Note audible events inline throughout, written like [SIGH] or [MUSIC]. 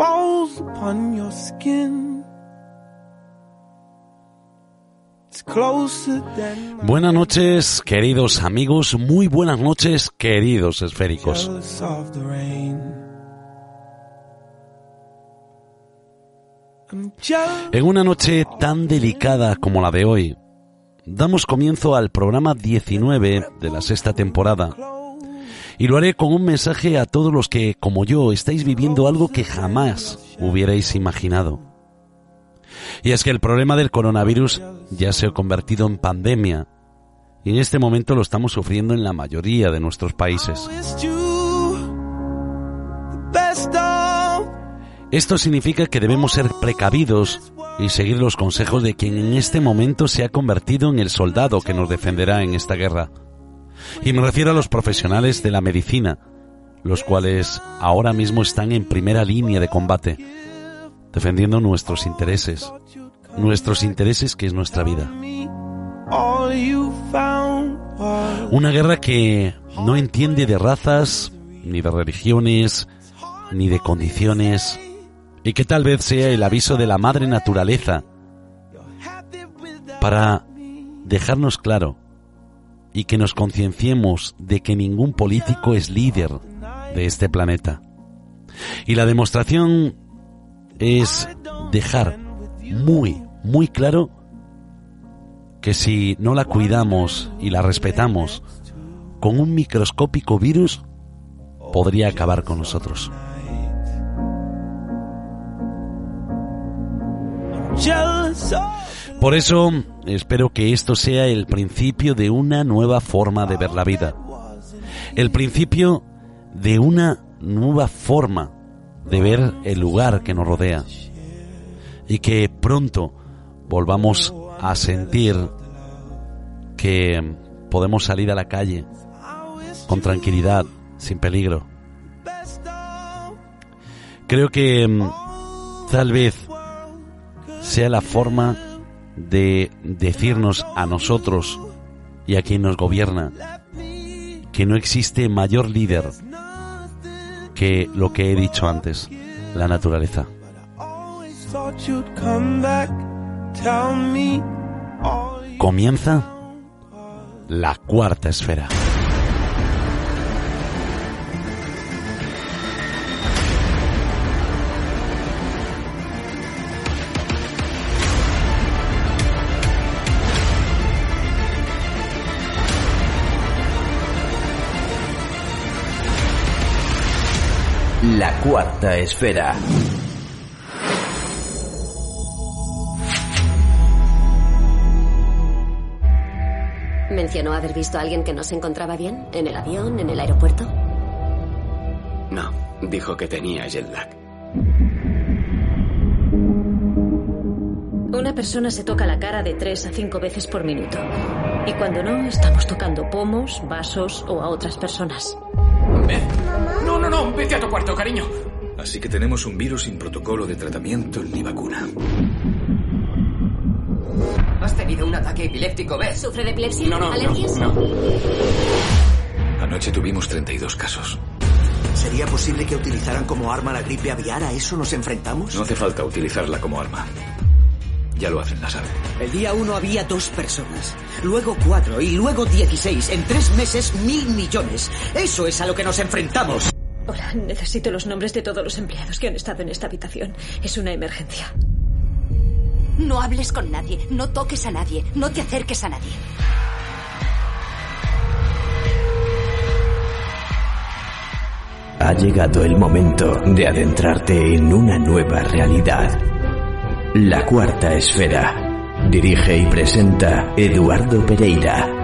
falls upon your skin. Buenas noches, queridos amigos, muy buenas noches, queridos esféricos. En una noche tan delicada como la de hoy, damos comienzo al programa 19 de la sexta temporada y lo haré con un mensaje a todos los que, como yo, estáis viviendo algo que jamás hubierais imaginado. Y es que el problema del coronavirus ya se ha convertido en pandemia y en este momento lo estamos sufriendo en la mayoría de nuestros países. Esto significa que debemos ser precavidos y seguir los consejos de quien en este momento se ha convertido en el soldado que nos defenderá en esta guerra. Y me refiero a los profesionales de la medicina, los cuales ahora mismo están en primera línea de combate, defendiendo nuestros intereses, nuestros intereses que es nuestra vida. Una guerra que no entiende de razas, ni de religiones, ni de condiciones, y que tal vez sea el aviso de la madre naturaleza para dejarnos claro y que nos concienciemos de que ningún político es líder de este planeta. Y la demostración es dejar muy, muy claro que si no la cuidamos y la respetamos con un microscópico virus, podría acabar con nosotros. Por eso espero que esto sea el principio de una nueva forma de ver la vida. El principio de una nueva forma de ver el lugar que nos rodea. Y que pronto volvamos a sentir que podemos salir a la calle con tranquilidad, sin peligro. Creo que mm, tal vez sea la forma de decirnos a nosotros y a quien nos gobierna que no existe mayor líder que lo que he dicho antes, la naturaleza. Comienza la cuarta esfera. La cuarta esfera. ¿Mencionó haber visto a alguien que no se encontraba bien? ¿En el avión? ¿En el aeropuerto? No, dijo que tenía jet lag. Una persona se toca la cara de tres a cinco veces por minuto. Y cuando no, estamos tocando pomos, vasos o a otras personas. No, no, vete a tu cuarto, cariño. Así que tenemos un virus sin protocolo de tratamiento ni vacuna. Has tenido un ataque epiléptico, ¿ves? ¿Sufre de epilepsia? No, no, no, ¿Alergias? no. Anoche tuvimos 32 casos. ¿Sería posible que utilizaran como arma la gripe aviar? ¿A eso nos enfrentamos? No hace falta utilizarla como arma. Ya lo hacen, la saben. El día uno había dos personas, luego cuatro y luego dieciséis. En tres meses, mil millones. Eso es a lo que nos enfrentamos. Hola, necesito los nombres de todos los empleados que han estado en esta habitación. Es una emergencia. No hables con nadie, no toques a nadie, no te acerques a nadie. Ha llegado el momento de adentrarte en una nueva realidad. La cuarta esfera. Dirige y presenta Eduardo Pereira.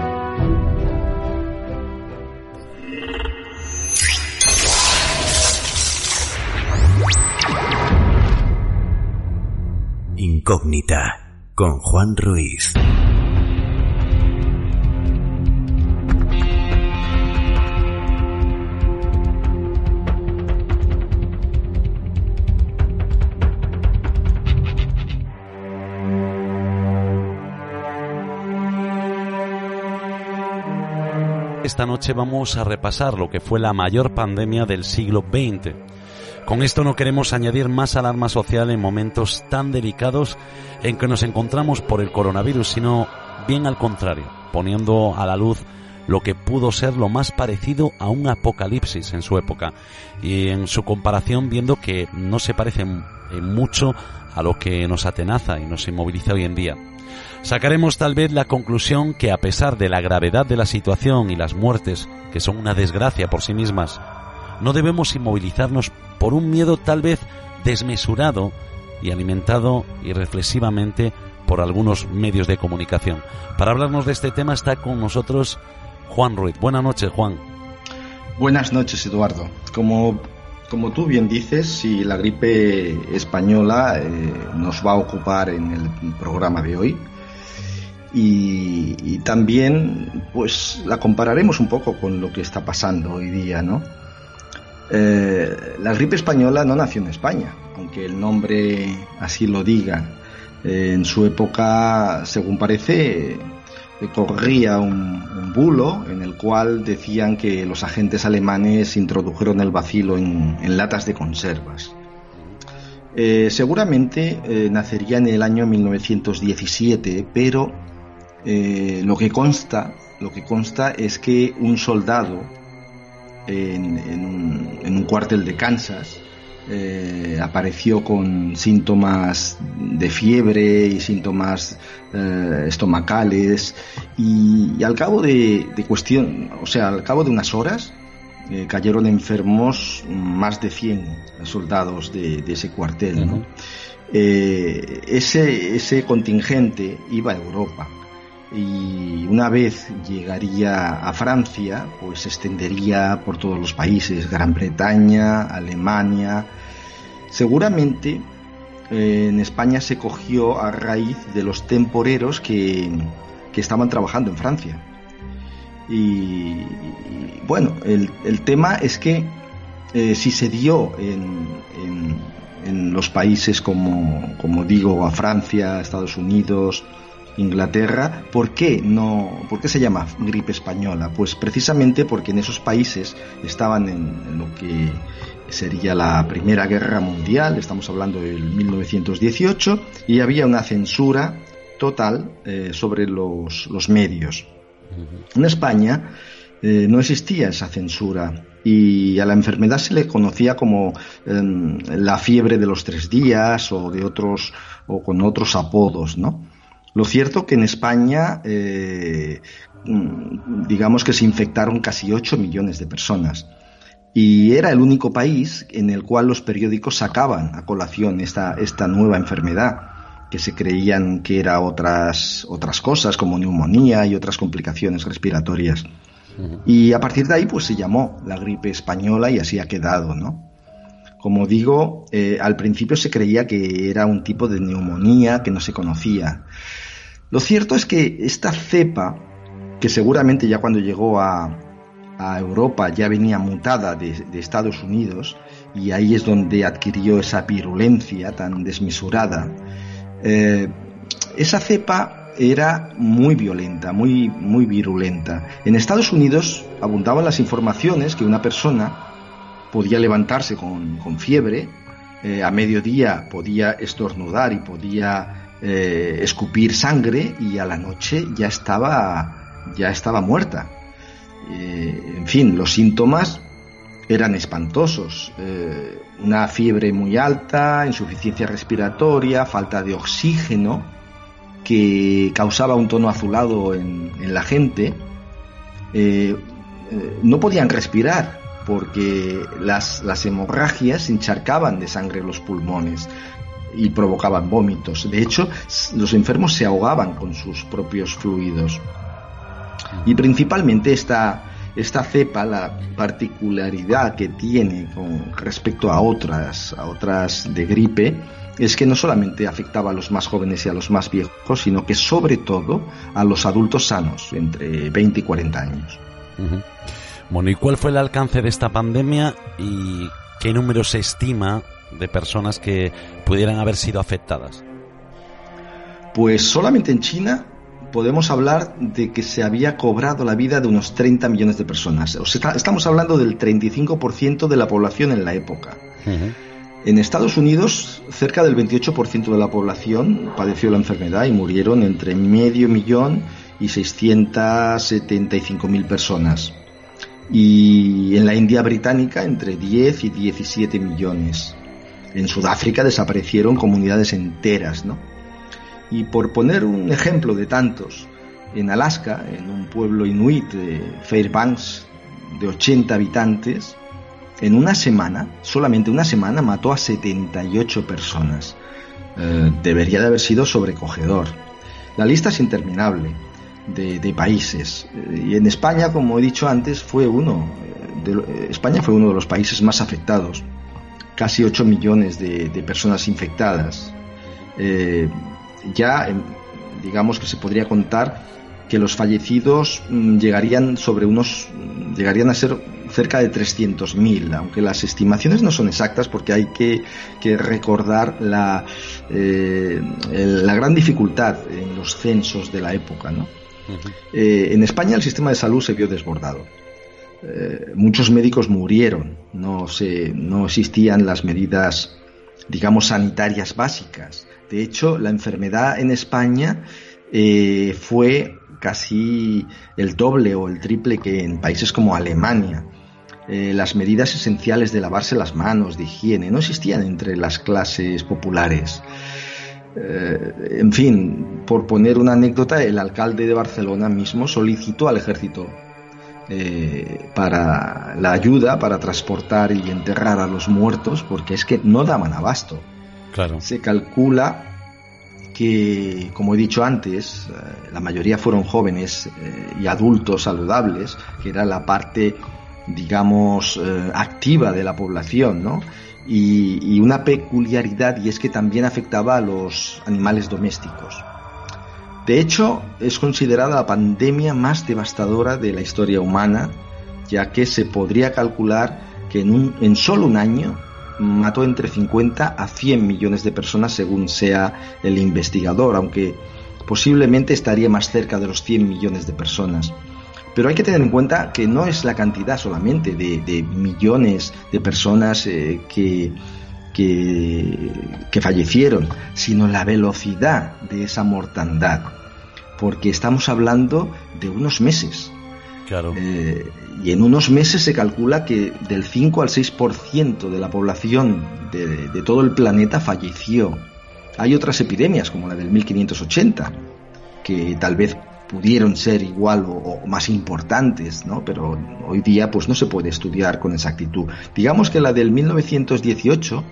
Incógnita con Juan Ruiz. Esta noche vamos a repasar lo que fue la mayor pandemia del siglo XX, Con esto no queremos añadir más alarma social en momentos tan delicados en que nos encontramos por el coronavirus, sino bien al contrario, poniendo a la luz lo que pudo ser lo más parecido a un apocalipsis en su época y en su comparación viendo que no se parece mucho a lo que nos atenaza y nos inmoviliza hoy en día. Sacaremos tal vez la conclusión que a pesar de la gravedad de la situación y las muertes, que son una desgracia por sí mismas, no debemos inmovilizarnos por un miedo tal vez desmesurado y alimentado irreflexivamente por algunos medios de comunicación. Para hablarnos de este tema está con nosotros Juan Ruiz. Buenas noches, Juan. Buenas noches, Eduardo. Como, como tú bien dices, si la gripe española eh, nos va a ocupar en el programa de hoy, y, también pues la compararemos un poco con lo que está pasando hoy día, ¿no? Eh, la gripe española no nació en España, aunque el nombre así lo diga. Eh, en su época, según parece, corría un, bulo en el cual decían que los agentes alemanes introdujeron el vacilo en, latas de conservas. Eh, seguramente nacería en el año 1917, pero eh, lo que consta, lo que consta es que un soldado en, un, cuartel de Kansas eh, apareció con síntomas de fiebre y síntomas eh, estomacales. Y, al cabo de, cuestión, o sea, al cabo de unas horas cayeron enfermos más de 100 soldados de, ese cuartel. ese, ese contingente iba a Europa y una vez llegaría a Francia, pues se extendería por todos los países, Gran Bretaña, Alemania. Seguramente eh, en España se cogió a raíz de los temporeros que, estaban trabajando en Francia. Y, bueno, el, tema es que eh, si se dio en, en, los países como, como digo, a Francia, Estados Unidos, Inglaterra, ¿por qué no, por qué se llama gripe española? Pues precisamente porque en esos países estaban en, lo que sería la Primera Guerra Mundial, estamos hablando del 1918, y había una censura total eh, sobre los, medios. En España eh, no existía esa censura y a la enfermedad se le conocía como em, la fiebre de los tres días o de otros o con otros apodos, ¿no? Lo cierto que en España, eh, mm, digamos que se infectaron casi 8 millones de personas. Y era el único país en el cual los periódicos sacaban a colación esta, esta nueva enfermedad, que se creían que era otras, otras cosas como neumonía y otras complicaciones respiratorias. Y a partir de ahí pues se llamó la gripe española y así ha quedado, ¿no? Como digo, eh, al principio se creía que era un tipo de neumonía que no se conocía. Lo cierto es que esta cepa, que seguramente ya cuando llegó a, Europa ya venía mutada de, Estados Unidos, y ahí es donde adquirió esa virulencia tan desmesurada, eh, esa cepa era muy violenta, muy, muy virulenta. En Estados Unidos abundaban las informaciones que una persona podía levantarse con, fiebre, eh, a mediodía podía estornudar y podía eh, escupir sangre y a la noche ya estaba, ya estaba muerta. Eh, en fin, los síntomas eran espantosos. Eh, una fiebre muy alta, insuficiencia respiratoria, falta de oxígeno, que causaba un tono azulado en, en la gente. no podían respirar porque las, las hemorragias encharcaban de sangre los pulmones y provocaban vómitos. De hecho, los enfermos se ahogaban con sus propios fluidos. Y principalmente esta, esta cepa, la particularidad que tiene con respecto a otras, a otras de gripe, es que no solamente afectaba a los más jóvenes y a los más viejos, sino que sobre todo a los adultos sanos, entre 20 y 40 años. Bueno, ¿y cuál fue el alcance de esta pandemia y qué número se estima de personas que pudieran haber sido afectadas? Pues solamente en China podemos hablar de que se había cobrado la vida de unos 30 millones de personas. O sea, estamos hablando del 35% de la población en la época. En Estados Unidos, cerca del 28% de la población padeció la enfermedad y murieron entre medio millón y 675.000 personas. Y en la India británica, entre 10 y 17 millones. En Sudáfrica desaparecieron comunidades enteras, ¿no? Y por poner un ejemplo de tantos, en Alaska, en un pueblo inuit de Fairbanks de 80 habitantes, en una semana, solamente una semana, mató a 78 personas. Eh, debería de haber sido sobrecogedor. La lista es interminable de, países. Y en España, como he dicho antes, fue uno. De, España fue uno de los países más afectados. Casi 8 millones de, personas infectadas. Eh, ya, digamos que se podría contar que los fallecidos mm, llegarían sobre unos llegarían a ser cerca de 300.000, aunque las estimaciones no son exactas porque hay que, recordar la, eh, la gran dificultad en los censos de la época. ¿no? Eh, en España el sistema de salud se vio desbordado. Eh, muchos médicos murieron, no, se, no existían las medidas, digamos, sanitarias básicas. De hecho, la enfermedad en España fue casi el doble o el triple que en países como Alemania. Eh, las medidas esenciales de lavarse las manos, de higiene, no existían entre las clases populares. Eh, en fin, por poner una anécdota, el alcalde de Barcelona mismo solicitó al ejército eh, para la ayuda para transportar y enterrar a los muertos, porque es que no daban abasto. Claro. Se calcula que, como he dicho antes, la mayoría fueron jóvenes y adultos saludables, que era la parte digamos, eh, activa de la población, ¿no? Y, una peculiaridad y es que también afectaba a los animales domésticos. De hecho, es considerada la pandemia más devastadora de la historia humana, ya que se podría calcular que en, un, en solo un año mató entre 50 a 100 millones de personas según sea el investigador, aunque posiblemente estaría más cerca de los 100 millones de personas. Pero hay que tener en cuenta que no es la cantidad solamente de, millones de personas eh, que, que, fallecieron, sino la velocidad de esa mortandad. Porque estamos hablando de unos meses. Claro. Eh, y en unos meses se calcula que del 5 al 6% de la población de, de, todo el planeta falleció. Hay otras epidemias, como la del 1580, que tal vez pudieron ser igual o, más importantes, ¿no? Pero hoy día pues no se puede estudiar con exactitud. Digamos que la del 1918,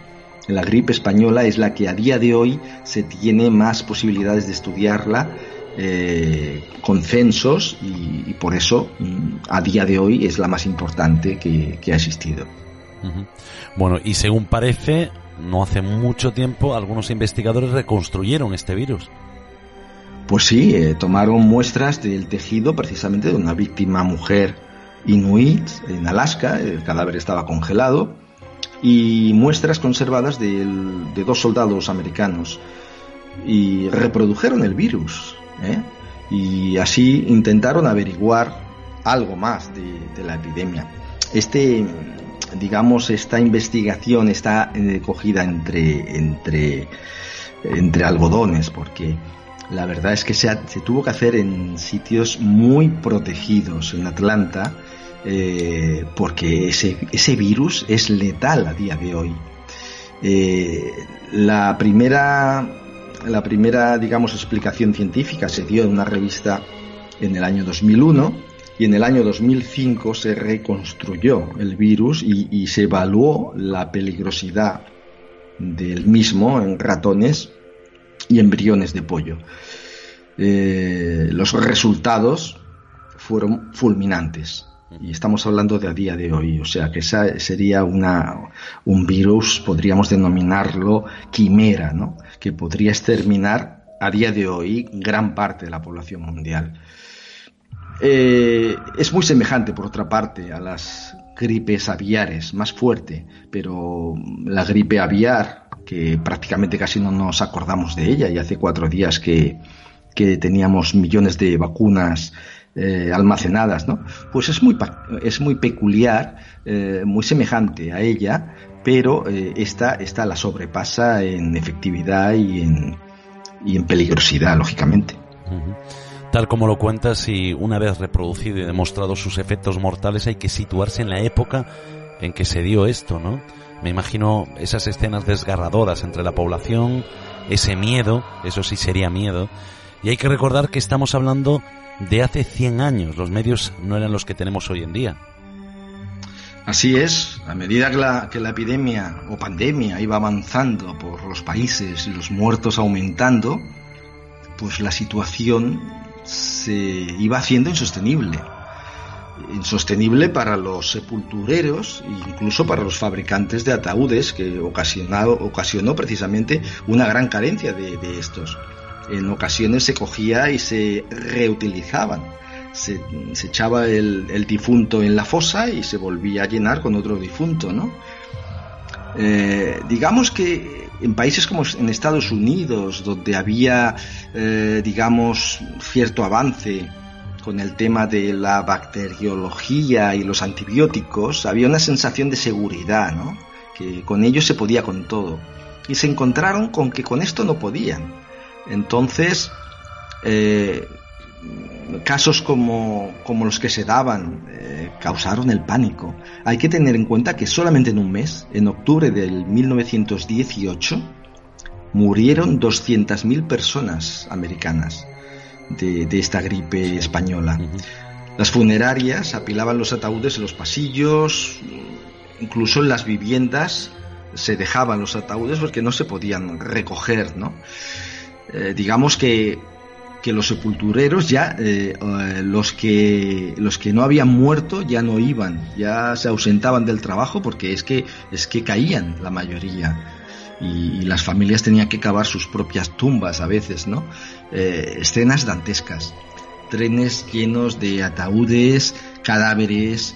la gripe española, es la que a día de hoy se tiene más posibilidades de estudiarla eh, con censos y, por eso mm, a día de hoy es la más importante que, ha existido. Bueno, y según parece, no hace mucho tiempo algunos investigadores reconstruyeron este virus. Pues sí, eh, tomaron muestras del tejido precisamente de una víctima mujer inuit en Alaska, el cadáver estaba congelado, y muestras conservadas de, dos soldados americanos. Y reprodujeron el virus. ¿eh? Y así intentaron averiguar algo más de, la epidemia. Este, digamos, esta investigación está eh, cogida entre, entre, entre algodones, porque la verdad es que se, tuvo que hacer en sitios muy protegidos en Atlanta, eh, porque ese, virus es letal a día de hoy. Eh, la primera, la primera, digamos, explicación científica se dio en una revista en el año 2001 y en el año 2005 se reconstruyó el virus y, y se evaluó la peligrosidad del mismo en ratones y embriones de pollo. Eh, los resultados fueron fulminantes. Y estamos hablando de a día de hoy, o sea que esa sería una, un virus, podríamos denominarlo quimera, ¿no? que podría exterminar a día de hoy gran parte de la población mundial. Eh, es muy semejante, por otra parte, a las gripes aviares, más fuerte, pero la gripe aviar que prácticamente casi no nos acordamos de ella y hace cuatro días que, teníamos millones de vacunas eh, almacenadas, ¿no? Pues es muy, es muy peculiar, eh, muy semejante a ella, pero eh, esta, esta la sobrepasa en efectividad y en, y en peligrosidad, lógicamente. Tal como lo cuentas, y una vez reproducido y demostrado sus efectos mortales, hay que situarse en la época en que se dio esto, ¿no? Me imagino esas escenas desgarradoras entre la población, ese miedo, eso sí sería miedo, y hay que recordar que estamos hablando de hace 100 años, los medios no eran los que tenemos hoy en día. Así es, a medida que la, epidemia o pandemia iba avanzando por los países y los muertos aumentando, pues la situación se iba haciendo insostenible. Insostenible para los sepultureros e incluso para los fabricantes de ataúdes, que ocasionó precisamente una gran carencia de estos. En ocasiones se cogía y se reutilizaban. Se, echaba el, el, difunto en la fosa y se volvía a llenar con otro difunto, ¿no? Eh, digamos que en países como en Estados Unidos, donde había, eh, digamos, cierto avance con el tema de la bacteriología y los antibióticos, había una sensación de seguridad, ¿no? Que con ellos se podía con todo. Y se encontraron con que con esto no podían. Entonces, eh, casos como, como, los que se daban eh, causaron el pánico. Hay que tener en cuenta que solamente en un mes, en octubre del 1918, murieron 200.000 personas americanas de, de, esta gripe española. Las funerarias apilaban los ataúdes en los pasillos, incluso en las viviendas se dejaban los ataúdes porque no se podían recoger, ¿no? Eh, digamos que, que, los sepultureros ya, eh, eh, los, que, los que no habían muerto ya no iban, ya se ausentaban del trabajo porque es que, es que caían la mayoría. Y, y las familias tenían que cavar sus propias tumbas a veces, ¿no? escenas dantescas. Trenes llenos de ataúdes, cadáveres,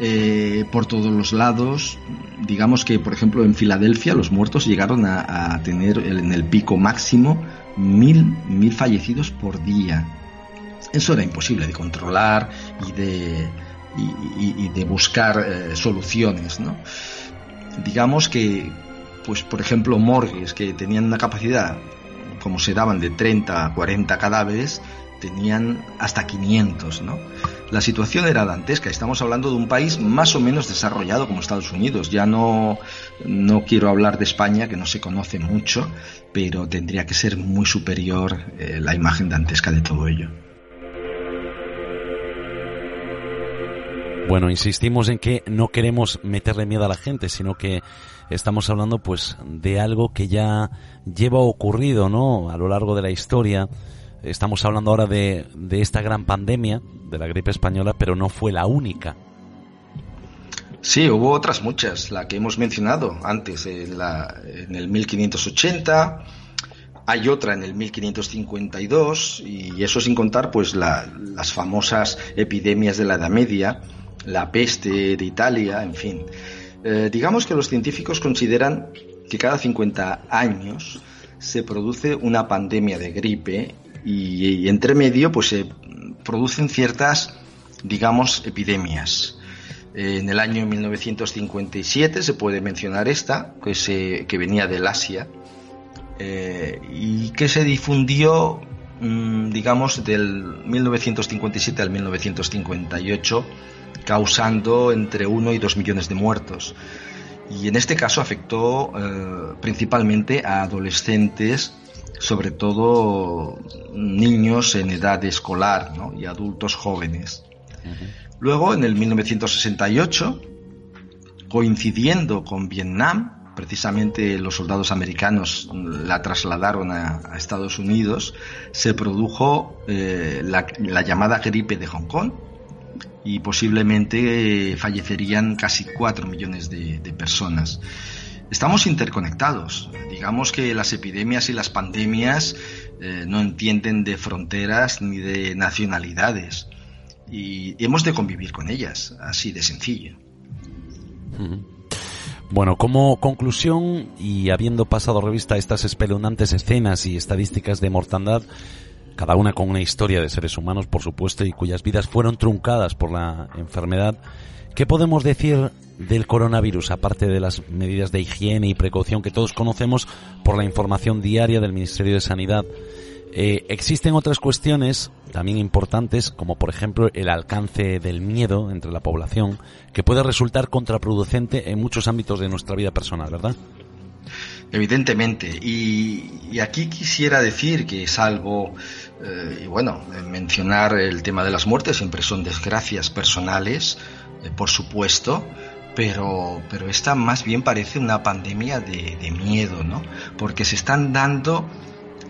eh, por todos los lados. Digamos que, por ejemplo, en Filadelfia los muertos llegaron a, tener en el pico máximo mil, mil fallecidos por día. Eso era imposible de controlar y de, y de buscar eh, soluciones, ¿no? Digamos que, pues, por ejemplo, morgues que tenían una capacidad, como se daban, de 30 a 40 cadáveres, tenían hasta 500, ¿no? La situación era dantesca. Estamos hablando de un país más o menos desarrollado como Estados Unidos. Ya no, no quiero hablar de España, que no se conoce mucho, pero tendría que ser muy superior eh, la imagen dantesca de todo ello. Bueno, insistimos en que no queremos meterle miedo a la gente, sino que estamos hablando pues de algo que ya lleva ocurrido, ¿no? A lo largo de la historia Estamos hablando ahora de, de esta gran pandemia, de la gripe española, pero no fue la única. Sí, hubo otras muchas, la que hemos mencionado antes, en, la, en el 1580, hay otra en el 1552, y eso sin contar pues la, las famosas epidemias de la Edad Media, la peste de Italia, en fin. Eh, digamos que los científicos consideran que cada 50 años se produce una pandemia de gripe y, entre medio pues se producen ciertas, digamos, epidemias. En el año 1957 se puede mencionar esta, que, se, que venía del Asia, eh, y que se difundió, mmm, digamos, del 1957 al 1958, causando entre 1 y 2 millones de muertos. Y en este caso afectó eh, principalmente a adolescentes sobre todo niños en edad escolar ¿no? y adultos jóvenes. Uh -huh. Luego, en el 1968, coincidiendo con Vietnam, precisamente los soldados americanos la trasladaron a, a Estados Unidos, se produjo eh, la, la, llamada gripe de Hong Kong y posiblemente eh, fallecerían casi 4 millones de, de personas. Estamos interconectados. Digamos que las epidemias y las pandemias eh, no entienden de fronteras ni de nacionalidades y hemos de convivir con ellas, así de sencillo. Bueno, como conclusión y habiendo pasado revista a estas espeluznantes escenas y estadísticas de mortandad, cada una con una historia de seres humanos, por supuesto, y cuyas vidas fueron truncadas por la enfermedad. ¿Qué podemos decir del coronavirus, aparte de las medidas de higiene y precaución que todos conocemos por la información diaria del Ministerio de Sanidad? Eh, existen otras cuestiones también importantes, como por ejemplo el alcance del miedo entre la población, que puede resultar contraproducente en muchos ámbitos de nuestra vida personal, ¿verdad? Evidentemente. Y, aquí quisiera decir que salvo, eh, y bueno, mencionar el tema de las muertes, siempre son desgracias personales, por supuesto, pero, pero esta más bien parece una pandemia de, de miedo, ¿no? Porque se están dando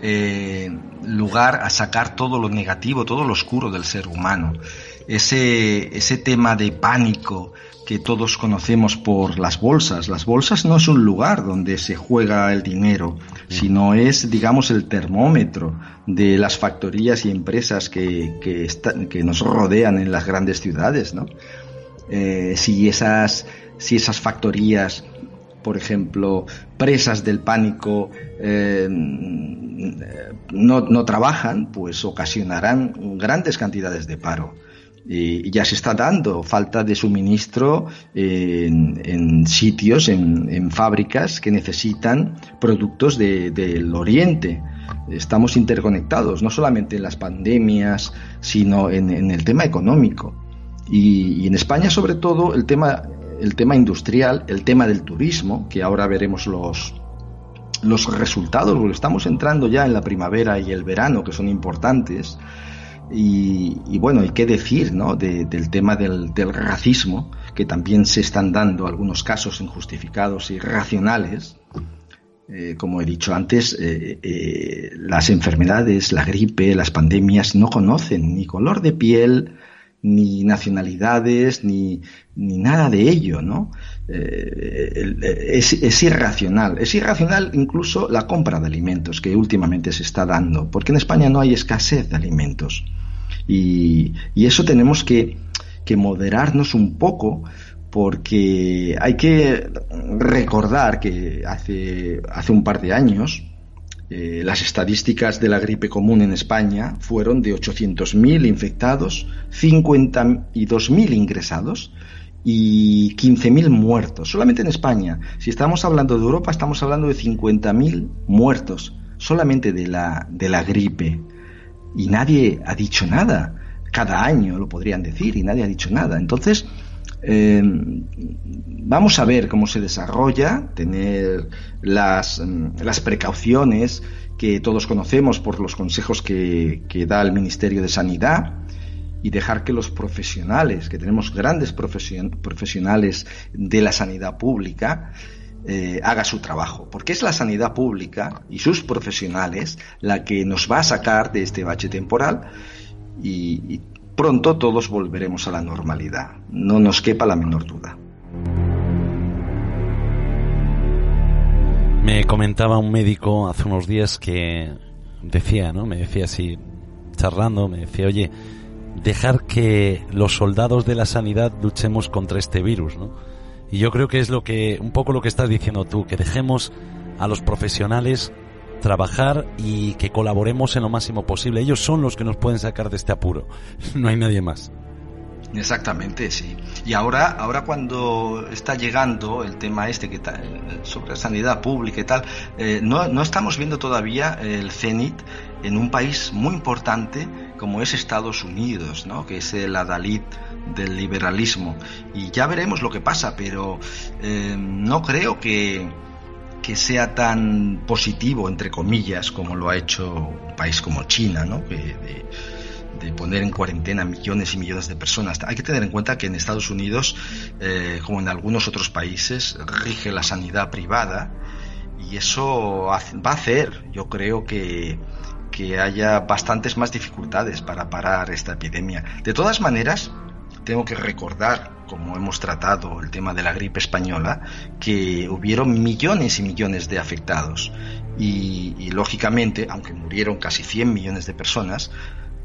eh, lugar a sacar todo lo negativo, todo lo oscuro del ser humano. Ese, ese tema de pánico que todos conocemos por las bolsas. Las bolsas no es un lugar donde se juega el dinero, sino es, digamos, el termómetro de las factorías y empresas que, que, que nos rodean en las grandes ciudades, ¿no? Eh, si esas si esas factorías por ejemplo, presas del pánico eh, no, no, trabajan, pues ocasionarán grandes cantidades de paro. Y ya se está dando falta de suministro en, sitios, en, fábricas que necesitan productos del Oriente. Estamos interconectados, no solamente en las pandemias, sino en, el tema económico. Y en España, sobre todo, el tema el tema industrial, el tema del turismo, que ahora veremos los, los resultados, porque estamos entrando ya en la primavera y el verano, que son importantes. Y, bueno, hay que decir ¿no? del tema del, racismo, que también se están dando algunos casos injustificados y racionales. Eh, como he dicho antes, eh, eh, las enfermedades, la gripe, las pandemias no conocen ni color de piel, ni nacionalidades, ni, ni nada de ello, ¿no? Eh, es, es, irracional. Es irracional incluso la compra de alimentos que últimamente se está dando, porque en España no hay escasez de alimentos. Y, y eso tenemos que, que moderarnos un poco porque hay que recordar que hace, hace un par de años eh, las estadísticas de la gripe común en España fueron de 800.000 infectados, 52.000 ingresados y 15.000 muertos. Solamente en España. Si estamos hablando de Europa, estamos hablando de 50.000 muertos solamente de la, de la gripe. Y nadie ha dicho nada. Cada año lo podrían decir y nadie ha dicho nada. Entonces, eh, vamos a ver cómo se desarrolla, tener las, mm, las, precauciones que todos conocemos por los consejos que, da el Ministerio de Sanidad y dejar que los profesionales, que tenemos grandes profesionales de la sanidad pública, eh, haga su trabajo, porque es la sanidad pública y sus profesionales la que nos va a sacar de este bache temporal y pronto todos volveremos a la normalidad. No nos quepa la menor duda. Me comentaba un médico hace unos días que decía, ¿no? Me decía así, charlando, me decía, oye, dejar que los soldados de la sanidad luchemos contra este virus, ¿no? Y yo creo que es lo que, un poco lo que estás diciendo tú, que dejemos a los profesionales trabajar y que colaboremos en lo máximo posible. Ellos son los que nos pueden sacar de este apuro. [LAUGHS] No hay nadie más. Exactamente, sí. Y ahora, ahora cuando está llegando el tema este que sobre sanidad pública y tal, eh, no, no estamos viendo todavía el cenit en un país muy importante como es Estados Unidos, ¿no? que es el adalid del liberalismo. Y ya veremos lo que pasa, pero eh, no creo que, que sea tan positivo, entre comillas, como lo ha hecho un país como China, ¿no? de, poner en cuarentena millones y millones de personas. Hay que tener en cuenta que en Estados Unidos, eh, como en algunos otros países, rige la sanidad privada y eso va a hacer, yo creo que, que haya bastantes más dificultades para parar esta epidemia. De todas maneras, tengo que recordar, como hemos tratado el tema de la gripe española, que hubieron millones y millones de afectados. Y, lógicamente, aunque murieron casi 100 millones de personas,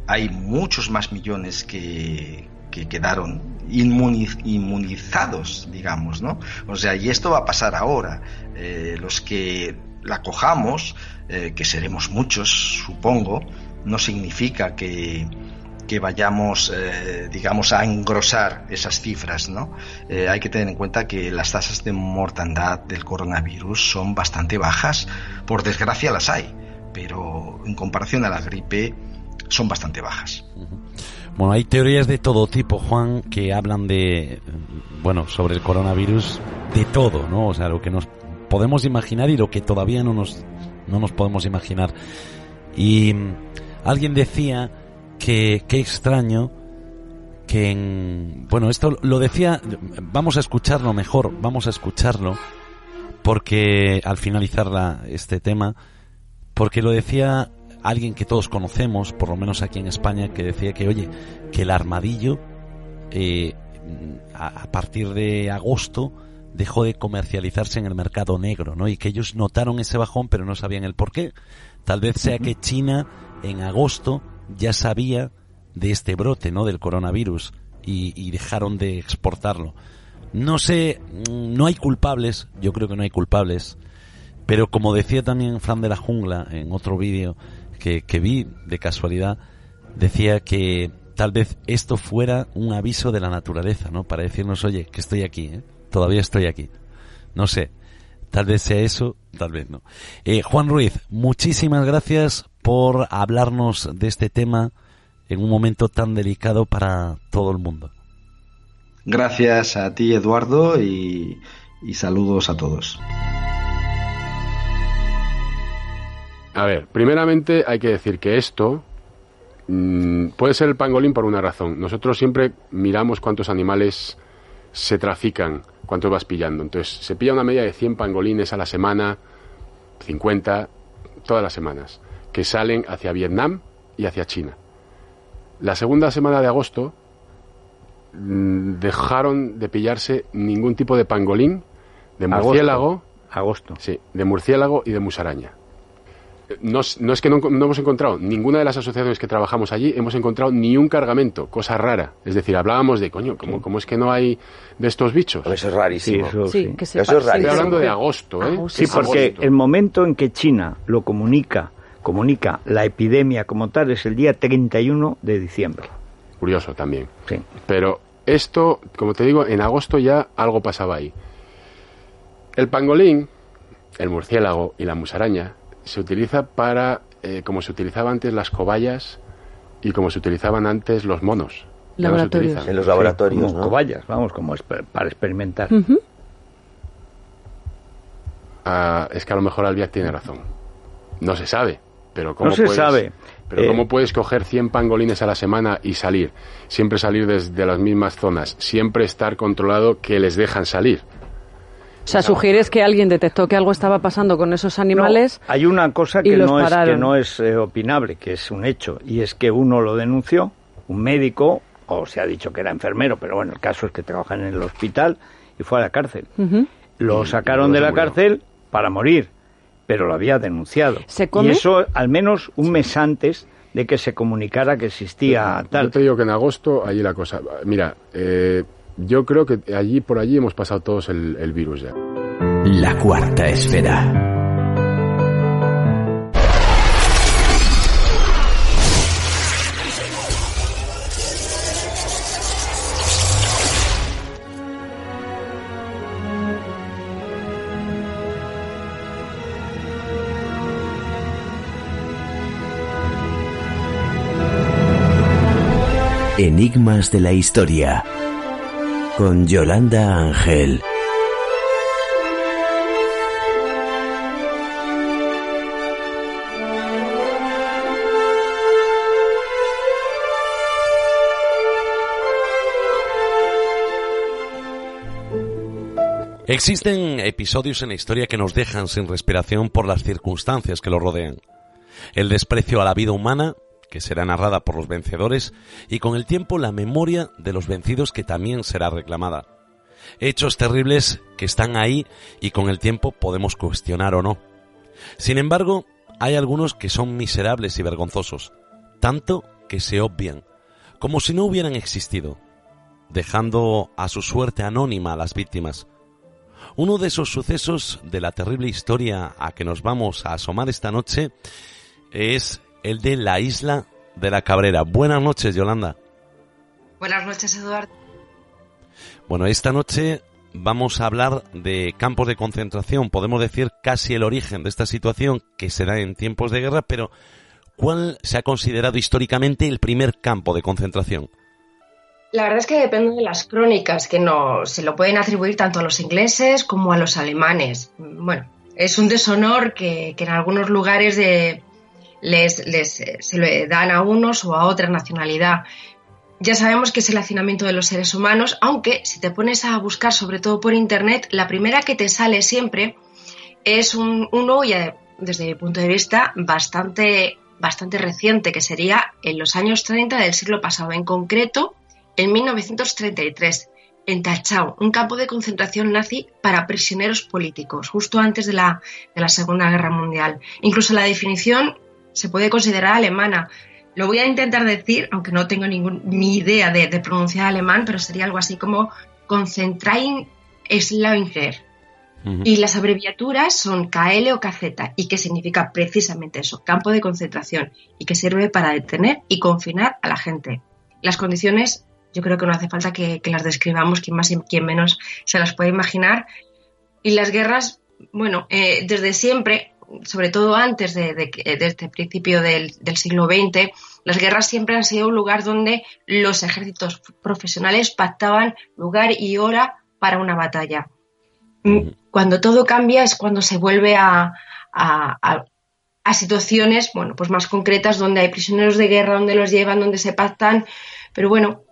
hay muchos más millones que, que quedaron inmunizados, digamos, ¿no? O sea, y esto va a pasar ahora. Eh, los que la cojamos, eh, que seremos muchos, supongo, no significa que, que vayamos, eh, digamos, a engrosar esas cifras, ¿no? Eh, hay que tener en cuenta que las tasas de mortandad del coronavirus son bastante bajas. Por desgracia las hay, pero en comparación a la gripe son bastante bajas. Bueno, hay teorías de todo tipo, Juan, que hablan de, bueno, sobre el coronavirus, de todo, ¿no? O sea, lo que nos podemos imaginar y lo que todavía no nos, no nos podemos imaginar. Y mm, alguien decía que qué extraño que en... Bueno, esto lo decía, vamos a escucharlo mejor, vamos a escucharlo, porque al finalizar la, este tema, porque lo decía alguien que todos conocemos, por lo menos aquí en España, que decía que, oye, que el armadillo eh, a, partir de agosto dejó de comercializarse en el mercado negro, ¿no? Y que ellos notaron ese bajón, pero no sabían el por qué. Tal vez sea que China en agosto ya sabía de este brote, ¿no? Del coronavirus y, dejaron de exportarlo. No sé, mm, no hay culpables, yo creo que no hay culpables, pero como decía también Fran de la Jungla en otro vídeo que, que vi de casualidad, decía que tal vez esto fuera un aviso de la naturaleza, ¿no? Para decirnos, oye, que estoy aquí, ¿eh? todavía estoy aquí. No sé, tal vez sea eso, tal vez no. Eh, Juan Ruiz, muchísimas gracias por hablarnos de este tema en un momento tan delicado para todo el mundo. Gracias a ti, Eduardo, y, saludos a todos. A ver, primeramente hay que decir que esto mm, puede ser el pangolín por una razón. Nosotros siempre miramos cuántos animales se trafican, cuántos vas pillando. Entonces, se pilla una media de 100 pangolines a la semana, 50, todas las semanas que salen hacia Vietnam y hacia China. La segunda semana de agosto mm, dejaron de pillarse ningún tipo de pangolín, de murciélago. Agosto. Sí, de murciélago y de musaraña. No, es que no, hemos encontrado, ninguna de las asociaciones que trabajamos allí hemos encontrado ni un cargamento, cosa rara. Es decir, hablábamos de, coño, ¿cómo, es que no hay de estos bichos? Eso es rarísimo. eso, sí. eso es rarísimo. Estoy hablando de agosto, ¿eh? Sí, porque el momento en que China lo comunica comunica la epidemia como tal es el día 31 de diciembre. Curioso también. Sí. Pero esto, como te digo, en agosto ya algo pasaba ahí. El pangolín, el murciélago y la musaraña se utiliza para, eh, como se utilizaban antes las cobayas y como se utilizaban antes los monos. Laboratorios. en los laboratorios. como cobayas, vamos, como para experimentar. Ah, es que a lo mejor Albiac tiene razón. No se sabe. Pero ¿cómo no se puedes, sabe. Pero eh, ¿cómo puedes coger 100 pangolines a la semana y salir? Siempre salir desde las mismas zonas. Siempre estar controlado que les dejan salir. O sea, sugieres que alguien detectó que algo estaba pasando con esos animales. hay una cosa que no, es, que no es eh, opinable, que es un hecho, y es que uno lo denunció, un médico, o se ha dicho que era enfermero, pero bueno, el caso es que trabaja en el hospital y fue a la cárcel. Lo sacaron de la cárcel para morir pero lo había denunciado. Y eso al menos un mes antes de que se comunicara que existía tal. Yo te digo que en agosto, allí la cosa. Mira, eh, yo creo que allí por allí hemos pasado todos el, virus ya. La cuarta esfera. Enigmas de la Historia con Yolanda Ángel. Existen episodios en la historia que nos dejan sin respiración por las circunstancias que lo rodean. El desprecio a la vida humana que será narrada por los vencedores, y con el tiempo la memoria de los vencidos que también será reclamada. Hechos terribles que están ahí y con el tiempo podemos cuestionar o no. Sin embargo, hay algunos que son miserables y vergonzosos, tanto que se obvian, como si no hubieran existido, dejando a su suerte anónima a las víctimas. Uno de esos sucesos de la terrible historia a que nos vamos a asomar esta noche es el de la isla de la Cabrera. Buenas noches, Yolanda. Buenas noches, Eduardo. Bueno, esta noche vamos a hablar de campos de concentración, podemos decir casi el origen de esta situación que se da en tiempos de guerra, pero ¿cuál se ha considerado históricamente el primer campo de concentración? La verdad es que depende de las crónicas, que no se lo pueden atribuir tanto a los ingleses como a los alemanes. Bueno, es un deshonor que, en algunos lugares de, les, se le dan a unos o a otra nacionalidad ya sabemos que es el hacinamiento de los seres humanos, aunque si te pones a buscar sobre todo por internet, la primera que te sale siempre es un, uno, y desde mi punto de vista, bastante, bastante reciente, que sería en los años 30 del siglo pasado, en concreto en 1933, en Tachau, un campo de concentración nazi para prisioneros políticos, justo antes de la, de la Segunda Guerra Mundial. Incluso la definición se puede considerar alemana, lo voy a intentar decir, aunque no tengo ningún, ni idea de, pronunciar alemán, pero sería algo así como Concentrain Slavinger. Y las abreviaturas son KL o KZ, y que significa precisamente eso, campo de concentración, y que sirve para detener y confinar a la gente. Las condiciones, yo creo que no hace falta que, las describamos, quien más y quien menos se las puede imaginar. Y las guerras, bueno, eh, desde siempre sobre todo antes de, este principio del, siglo XX, las guerras siempre han sido un lugar donde los ejércitos profesionales pactaban lugar y hora para una batalla. Mm, cuando todo cambia es cuando se vuelve a, situaciones bueno, pues más concretas donde hay prisioneros de guerra, donde los llevan, donde se pactan. Pero bueno,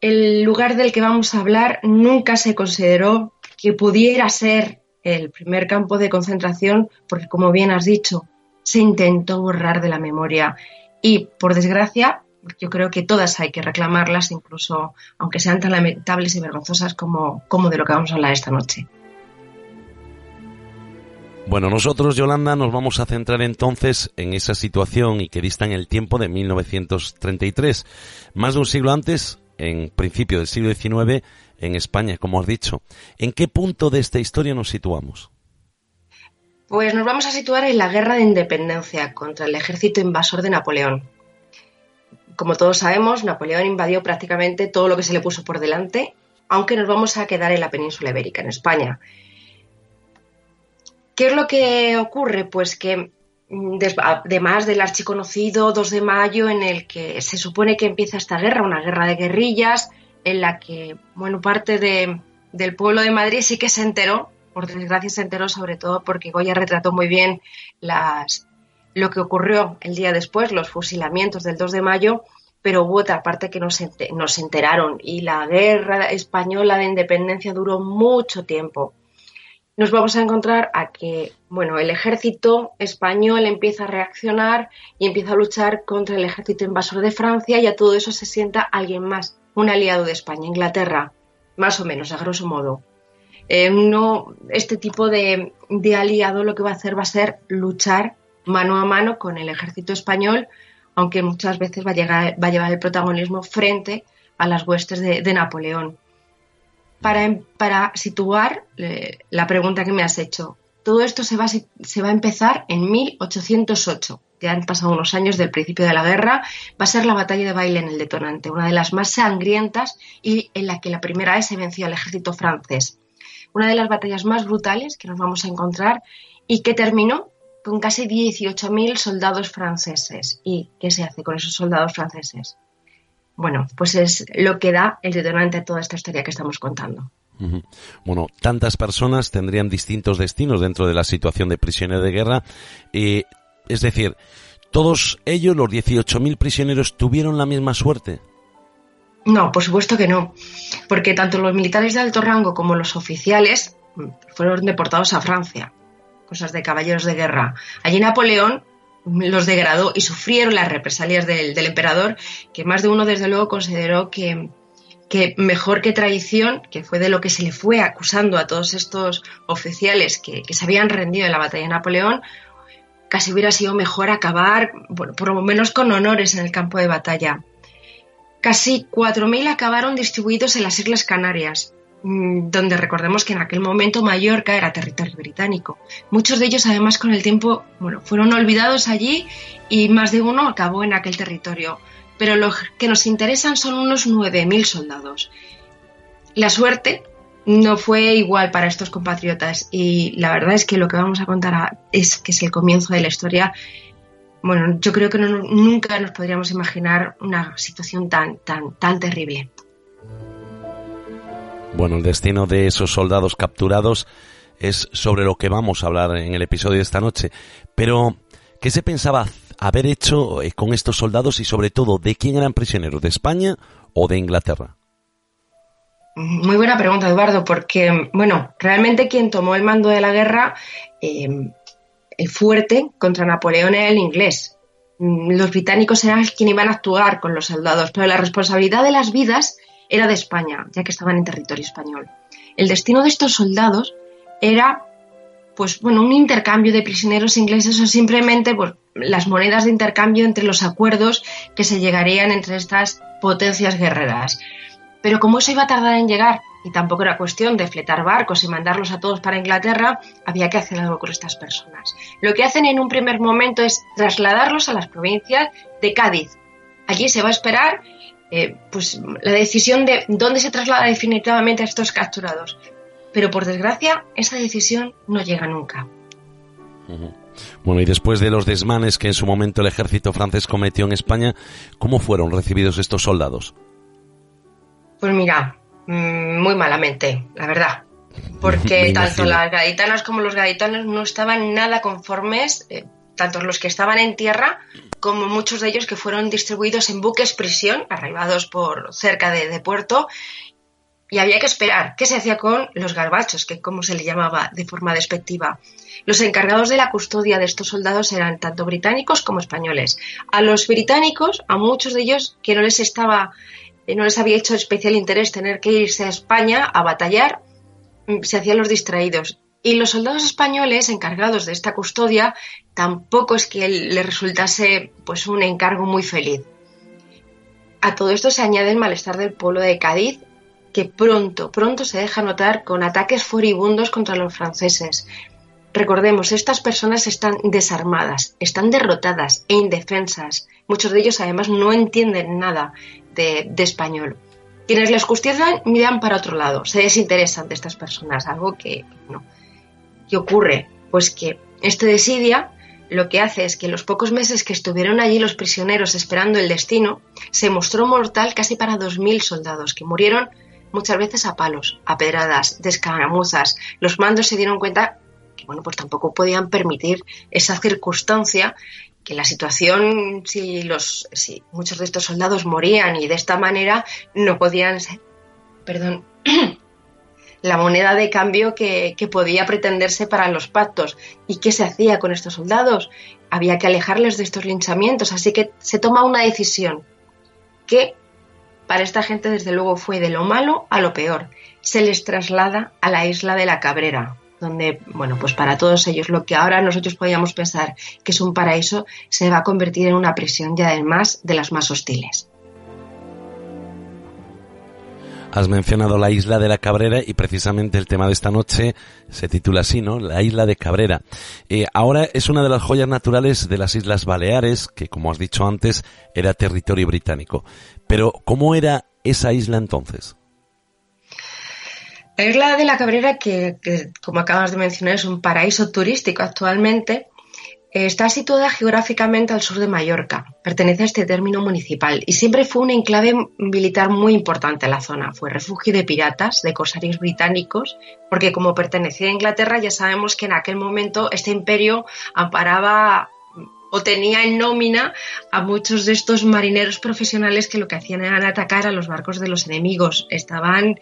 el lugar del que vamos a hablar nunca se consideró que pudiera ser el primer campo de concentración porque, como bien has dicho, se intentó borrar de la memoria y, por desgracia, yo creo que todas hay que reclamarlas, incluso aunque sean tan lamentables y vergonzosas como, como de lo que vamos a hablar esta noche. Bueno, nosotros, Yolanda, nos vamos a centrar entonces en esa situación y que dista en el tiempo de 1933. Más de un siglo antes, en principio del siglo XIX, en España, como has dicho. ¿En qué punto de esta historia nos situamos? Pues nos vamos a situar en la guerra de independencia contra el ejército invasor de Napoleón. Como todos sabemos, Napoleón invadió prácticamente todo lo que se le puso por delante, aunque nos vamos a quedar en la península ibérica, en España. ¿Qué es lo que ocurre? Pues que además del archiconocido 2 de mayo en el que se supone que empieza esta guerra, una guerra de guerrillas, en la que, bueno, parte de, del pueblo de Madrid sí que se enteró, por desgracia se enteró sobre todo porque Goya retrató muy bien las, lo que ocurrió el día después, los fusilamientos del 2 de mayo, pero hubo otra parte que no se, enteraron y la guerra española de independencia duró mucho tiempo. Nos vamos a encontrar a que, bueno, el ejército español empieza a reaccionar y empieza a luchar contra el ejército invasor de Francia y a todo eso se sienta alguien más, un aliado de España, Inglaterra, más o menos, a grosso modo. Eh, no, este tipo de, aliado lo que va a hacer va a ser luchar mano a mano con el ejército español, aunque muchas veces va a, llegar, va a llevar el protagonismo frente a las huestes de, Napoleón. Para, para situar eh, la pregunta que me has hecho, todo esto se va, se va a empezar en 1808 que han pasado unos años del principio de la guerra, va a ser la batalla de Baile en el detonante, una de las más sangrientas y en la que la primera vez se venció al ejército francés. Una de las batallas más brutales que nos vamos a encontrar y que terminó con casi 18.000 soldados franceses. ¿Y qué se hace con esos soldados franceses? Bueno, pues es lo que da el detonante a toda esta historia que estamos contando. Bueno, tantas personas tendrían distintos destinos dentro de la situación de prisionero de guerra. Eh, es decir, ¿todos ellos, los 18.000 prisioneros, tuvieron la misma suerte? No, por supuesto que no, porque tanto los militares de alto rango como los oficiales mm, fueron deportados a Francia, cosas de caballeros de guerra. Allí Napoleón los degradó y sufrieron las represalias del, emperador, que más de uno desde luego consideró que, mejor que traición, que fue de lo que se le fue acusando a todos estos oficiales que, se habían rendido en la batalla de Napoleón, casi hubiera sido mejor acabar, por lo menos con honores en el campo de batalla. Casi 4.000 acabaron distribuidos en las Islas Canarias donde recordemos que en aquel momento Mallorca era territorio británico. Muchos de ellos, además, con el tiempo, bueno, fueron olvidados allí y más de uno acabó en aquel territorio. Pero lo que nos interesan son unos 9.000 soldados. La suerte no fue igual para estos compatriotas y la verdad es que lo que vamos a contar es que es el comienzo de la historia bueno, yo creo que nunca nos podríamos imaginar una situación tan, tan, tan terrible. Bueno, el destino de esos soldados capturados es sobre lo que vamos a hablar en el episodio de esta noche. Pero, ¿qué se pensaba haber hecho eh, con estos soldados y sobre todo de quién eran prisioneros? ¿De España o de Inglaterra? Muy buena pregunta, Eduardo, porque, bueno, realmente quien tomó el mando de la guerra eh, el fuerte contra Napoleón era el inglés. Mm, los británicos eran quienes iban a actuar con los soldados, pero la responsabilidad de las vidas era de España, ya que estaban en territorio español. El destino de estos soldados era pues bueno, un intercambio de prisioneros ingleses o simplemente pues, las monedas de intercambio entre los acuerdos que se llegarían entre estas potencias guerreras. Pero como eso iba a tardar en llegar y tampoco era cuestión de fletar barcos y mandarlos a todos para Inglaterra, había que hacer algo con estas personas. Lo que hacen en un primer momento es trasladarlos a las provincias de Cádiz. Allí se va a esperar eh, pues, la decisión de dónde se traslada definitivamente a estos capturados. Pero por desgracia, esa decisión no llega nunca. Bueno, y después de los desmanes que en su momento el ejército francés cometió en España, ¿cómo fueron recibidos estos soldados? Pues mira, mm, muy malamente, la verdad. [LAUGHS] Porque tanto las gaditanas como los gaditanos no estaban nada conformes, eh, tanto los que estaban en tierra como muchos de ellos que fueron distribuidos en buques prisión, arribados por cerca de, puerto, y había que esperar qué se hacía con los garbachos, que como se le llamaba de forma despectiva. Los encargados de la custodia de estos soldados eran tanto británicos como españoles. A los británicos, a muchos de ellos que no les estaba eh, no les había hecho especial interés tener que irse a España a batallar, mm, se hacían los distraídos. Y los soldados españoles encargados de esta custodia tampoco es que les resultase pues un encargo muy feliz. A todo esto se añade el malestar del pueblo de Cádiz, que pronto, pronto se deja notar con ataques furibundos contra los franceses. Recordemos, estas personas están desarmadas, están derrotadas e indefensas. Muchos de ellos además no entienden nada de, español. Quienes les custodian miran para otro lado, se desinteresan de estas personas, algo que no. ¿Qué ocurre? Pues que este desidia lo que hace es que los pocos meses que estuvieron allí los prisioneros esperando el destino, se mostró mortal casi para 2.000 soldados que murieron muchas veces a palos, a pedradas, de escaramuzas. Los mandos se dieron cuenta que bueno, pues tampoco podían permitir esa circunstancia que la situación, si, los, si muchos de estos soldados morían y de esta manera no podían ser, perdón, [CLEARS THROAT] la moneda de cambio que, podía pretenderse para los pactos. ¿Y qué se hacía con estos soldados? Había que alejarles de estos linchamientos, así que se toma una decisión que para esta gente desde luego fue de lo malo a lo peor. Se les traslada a la isla de la Cabrera, donde, bueno, pues para todos ellos lo que ahora nosotros podíamos pensar que es un paraíso se va a convertir en una prisión y además de las más hostiles. Has mencionado la isla de la Cabrera y precisamente el tema de esta noche se titula así, ¿no? La isla de Cabrera. Eh, ahora es una de las joyas naturales de las Islas Baleares, que como has dicho antes, era territorio británico. Pero, ¿cómo era esa isla entonces? La isla de la Cabrera, que, como acabas de mencionar es un paraíso turístico actualmente, está situada geográficamente al sur de Mallorca, pertenece a este término municipal y siempre fue un enclave militar muy importante en la zona. Fue refugio de piratas, de corsarios británicos, porque como pertenecía a Inglaterra ya sabemos que en aquel momento este imperio amparaba o tenía en nómina a muchos de estos marineros profesionales que lo que hacían era atacar a los barcos de los enemigos. Estaban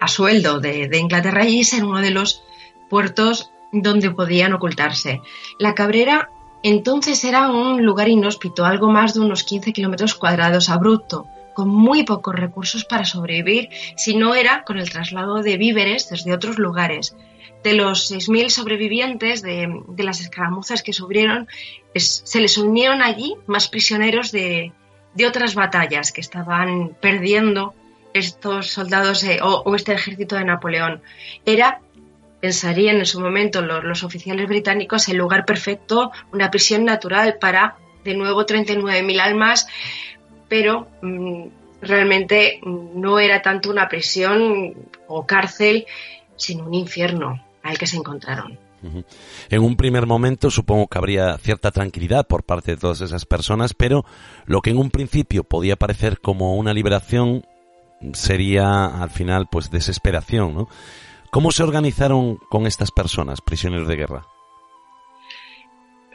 a sueldo de, Inglaterra y ese era uno de los puertos donde podían ocultarse. La Cabrera entonces era un lugar inhóspito, algo más de unos 15 kilómetros cuadrados abrupto, con muy pocos recursos para sobrevivir, si no era con el traslado de víveres desde otros lugares. De los 6.000 sobrevivientes de, las escaramuzas que sufrieron, se les unieron allí más prisioneros de, de otras batallas que estaban perdiendo estos soldados eh, o, este ejército de Napoleón. Era, pensarían en su momento los, oficiales británicos, el lugar perfecto, una prisión natural para, de nuevo, 39.000 almas, pero mm, realmente no era tanto una prisión o cárcel, sino un infierno al que se encontraron. En un primer momento supongo que habría cierta tranquilidad por parte de todas esas personas, pero lo que en un principio podía parecer como una liberación sería al final pues desesperación, ¿no? ¿Cómo se organizaron con estas personas, prisioneros de guerra?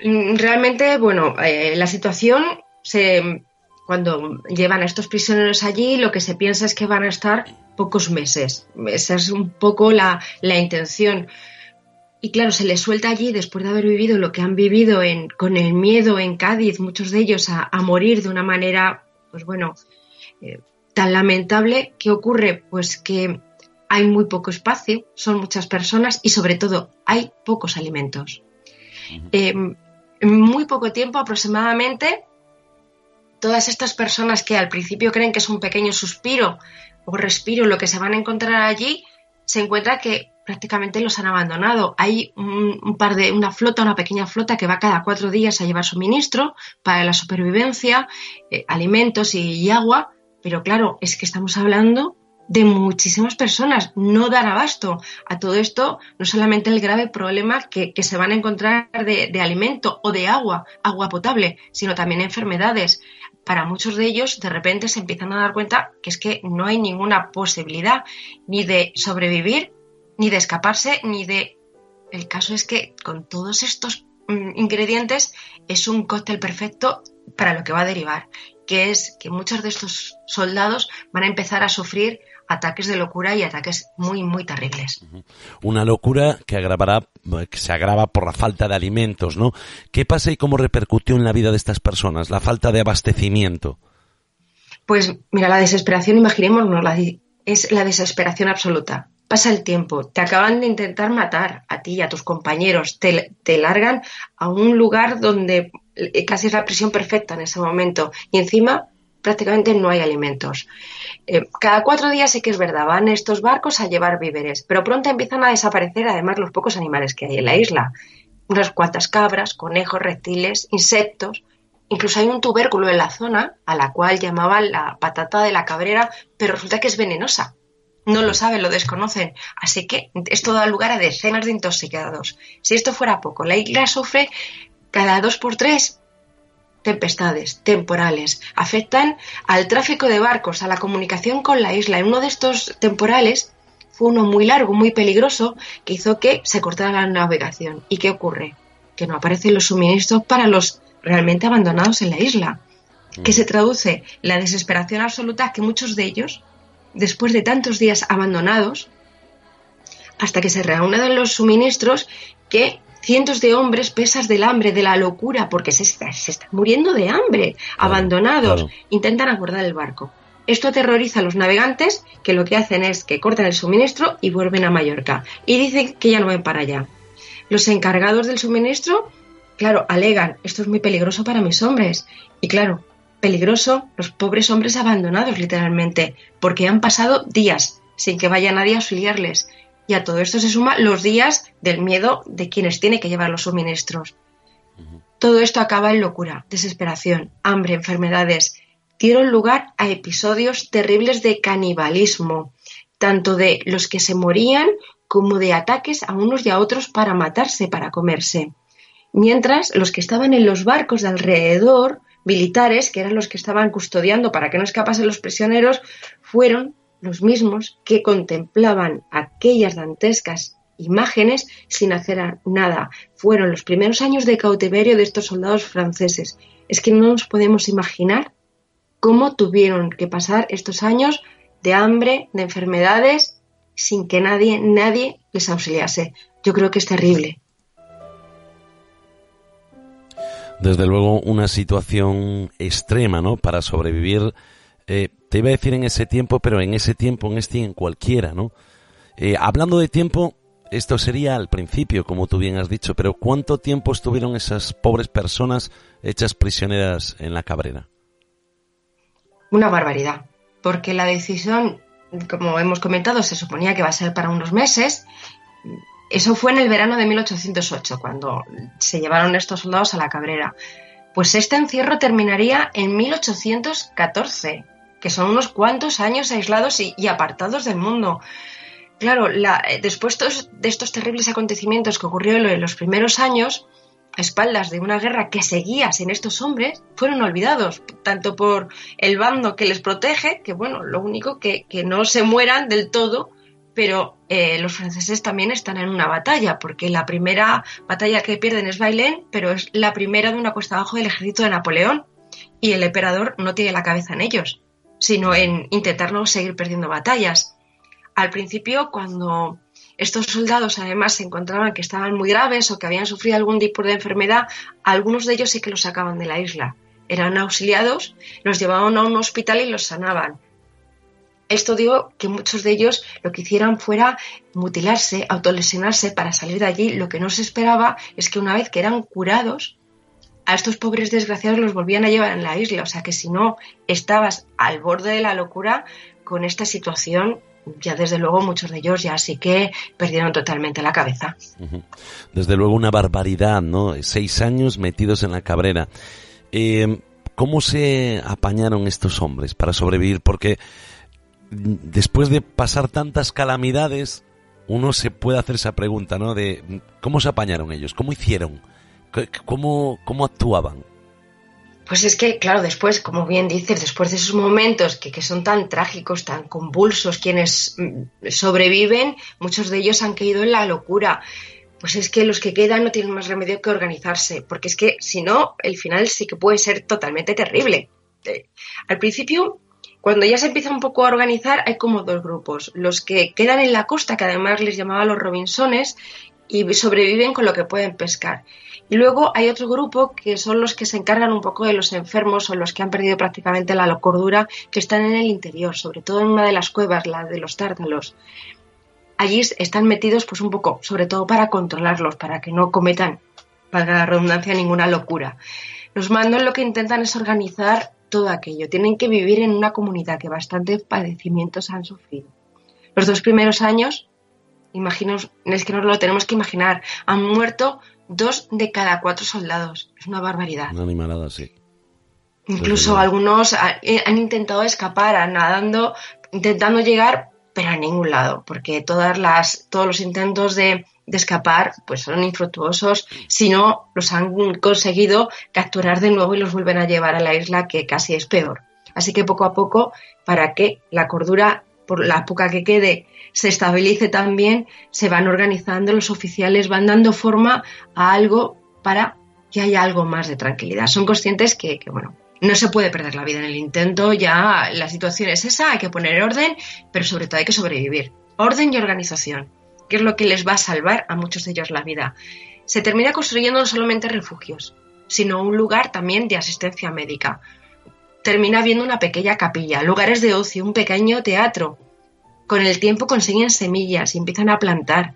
Mm, realmente, bueno, eh, la situación se cuando llevan a estos prisioneros allí, lo que se piensa es que van a estar pocos meses. Esa es un poco la, la intención. Y claro, se les suelta allí después de haber vivido lo que han vivido en, con el miedo en Cádiz, muchos de ellos a, morir de una manera, pues bueno, eh, tan lamentable. ¿Qué ocurre? Pues que hay muy poco espacio, son muchas personas y sobre todo hay pocos alimentos. en muy poco tiempo, aproximadamente, todas estas personas que al principio creen que es un pequeño suspiro o respiro lo que se van a encontrar allí, se encuentra que prácticamente los han abandonado. Hay un, par de, una flota, una pequeña flota que va cada cuatro días a llevar suministro para la supervivencia, eh, alimentos y, agua, pero claro, es que estamos hablando de muchísimas personas, no dar abasto a todo esto, no solamente el grave problema que, se van a encontrar de, de, alimento o de agua, agua potable, sino también enfermedades. Para muchos de ellos, de repente se empiezan a dar cuenta que es que no hay ninguna posibilidad ni de sobrevivir ni de escaparse, ni de... El caso es que con todos estos mm, ingredientes es un cóctel perfecto para lo que va a derivar, que es que muchos de estos soldados van a empezar a sufrir ataques de locura y ataques muy, muy terribles. Una locura que agravará, que se agrava por la falta de alimentos, ¿no? ¿Qué pasa y cómo repercutió en la vida de estas personas la falta de abastecimiento? Pues mira, la desesperación, imaginémonos, la, es la desesperación absoluta. Pasa el tiempo, te acaban de intentar matar a ti y a tus compañeros, te, largan a un lugar donde eh, casi es la prisión perfecta en ese momento y encima prácticamente no hay alimentos. Eh, cada cuatro días sí que es verdad, van estos barcos a llevar víveres, pero pronto empiezan a desaparecer además los pocos animales que hay en la isla. Unas cuantas cabras, conejos, reptiles, insectos. Incluso hay un tubérculo en la zona a la cual llamaban la patata de la cabrera, pero resulta que es venenosa no lo saben, lo desconocen. Así que esto da lugar a decenas de intoxicados. Si esto fuera poco, la isla sufre cada dos por tres tempestades temporales. Afectan al tráfico de barcos, a la comunicación con la isla. En uno de estos temporales fue uno muy largo, muy peligroso, que hizo que se cortara la navegación. ¿Y qué ocurre? Que no aparecen los suministros para los realmente abandonados en la isla. Que mm. se traduce la desesperación absoluta que muchos de ellos después de tantos días abandonados, hasta que se reúnen los suministros, que cientos de hombres, pesas del hambre, de la locura, porque se, están muriendo de hambre, abandonados, intentan abordar el barco. Esto aterroriza a los navegantes, que lo que hacen es que cortan el suministro y vuelven a Mallorca. Y dicen que ya no ven para allá. Los encargados del suministro, claro, alegan, esto es muy peligroso para mis hombres. Y claro, peligroso los pobres hombres abandonados literalmente, porque han pasado días sin que vaya nadie a auxiliarles. Y a todo esto se suma los días del miedo de quienes tienen que llevar los suministros. Todo esto acaba en locura, desesperación, hambre, enfermedades. Dieron lugar a episodios terribles de canibalismo, tanto de los que se morían como de ataques a unos y a otros para matarse, para comerse. Mientras los que estaban en los barcos de alrededor militares, que eran los que estaban custodiando para que no escapasen los prisioneros, fueron los mismos que contemplaban aquellas dantescas imágenes sin hacer nada. Fueron los primeros años de cautiverio de estos soldados franceses. Es que no nos podemos imaginar cómo tuvieron que pasar estos años de hambre, de enfermedades, sin que nadie, nadie les auxiliase. Yo creo que es terrible. desde luego una situación extrema, ¿no? Para sobrevivir, eh, te iba a decir en ese tiempo, pero en ese tiempo, en este y en cualquiera, ¿no? Eh, hablando de tiempo, esto sería al principio, como tú bien has dicho, pero ¿cuánto tiempo estuvieron esas pobres personas hechas prisioneras en la cabrera? Una barbaridad, porque la decisión como hemos comentado, se suponía que va a ser para unos meses. Eso fue en el verano de 1808, cuando se llevaron estos soldados a la Cabrera. Pues este encierro terminaría en 1814, que son unos cuantos años aislados y, apartados del mundo. Claro, después de estos terribles acontecimientos que ocurrieron en los primeros años, a espaldas de una guerra que seguía sin estos hombres, fueron olvidados, tanto por el bando que les protege, que bueno, lo único que, que no se mueran del todo, pero eh, los franceses también están en una batalla, porque la primera batalla que pierden es Bailén, pero es la primera de una cuesta abajo del ejército de Napoleón, y el emperador no tiene la cabeza en ellos, sino en intentar no seguir perdiendo batallas. Al principio, cuando estos soldados además se encontraban que estaban muy graves o que habían sufrido algún tipo de enfermedad, algunos de ellos sí que los sacaban de la isla. Eran auxiliados, los llevaban a un hospital y los sanaban. Esto dio que muchos de ellos lo que hicieran fuera mutilarse, autolesionarse para salir de allí. Lo que no se esperaba es que una vez que eran curados, a estos pobres desgraciados los volvían a llevar en la isla. O sea que si no estabas al borde de la locura, con esta situación ya desde luego muchos de ellos ya sí que perdieron totalmente la cabeza. Desde luego una barbaridad, ¿no? Seis años metidos en la cabrera. Eh, ¿Cómo se apañaron estos hombres para sobrevivir? Porque después de pasar tantas calamidades, uno se puede hacer esa pregunta, ¿no? De cómo se apañaron ellos, cómo hicieron, cómo, cómo actuaban. Pues es que, claro, después, como bien dices, después de esos momentos que, son tan trágicos, tan convulsos, quienes mm, sobreviven, muchos de ellos han caído en la locura. Pues es que los que quedan no tienen más remedio que organizarse, porque es que si no, el final sí que puede ser totalmente terrible. Eh, al principio, cuando ya se empieza un poco a organizar, hay como dos grupos. Los que quedan en la costa, que además les llamaba los Robinsones, y sobreviven con lo que pueden pescar. Y luego hay otro grupo que son los que se encargan un poco de los enfermos o los que han perdido prácticamente la cordura, que están en el interior, sobre todo en una de las cuevas, la de los tártalos. Allí están metidos pues un poco, sobre todo para controlarlos, para que no cometan, para la redundancia, ninguna locura. Los mandos lo que intentan es organizar todo aquello. Tienen que vivir en una comunidad que bastantes padecimientos han sufrido. Los dos primeros años, imagino, es que nos lo tenemos que imaginar, han muerto dos de cada cuatro soldados. Es una barbaridad. Una animalada, sí. Incluso algunos eh, han intentado escapar, nadando, intentando llegar, pero a ningún lado, porque todas las, todos los intentos de, de escapar pues son infructuosos, si no los han conseguido capturar de nuevo y los vuelven a llevar a la isla, que casi es peor. Así que poco a poco, para que la cordura, por la poca que quede, se estabilice también, se van organizando, los oficiales van dando forma a algo para que haya algo más de tranquilidad. Son conscientes que, bueno, no se puede perder la vida en el intento, ya la situación es esa, hay que poner orden, pero sobre todo hay que sobrevivir. Orden y organización, que es lo que les va a salvar a muchos de ellos la vida. Se termina construyendo no solamente refugios, sino un lugar también de asistencia médica. Termina habiendo una pequeña capilla, lugares de ocio, un pequeño teatro, con el tiempo consiguen semillas y empiezan a plantar.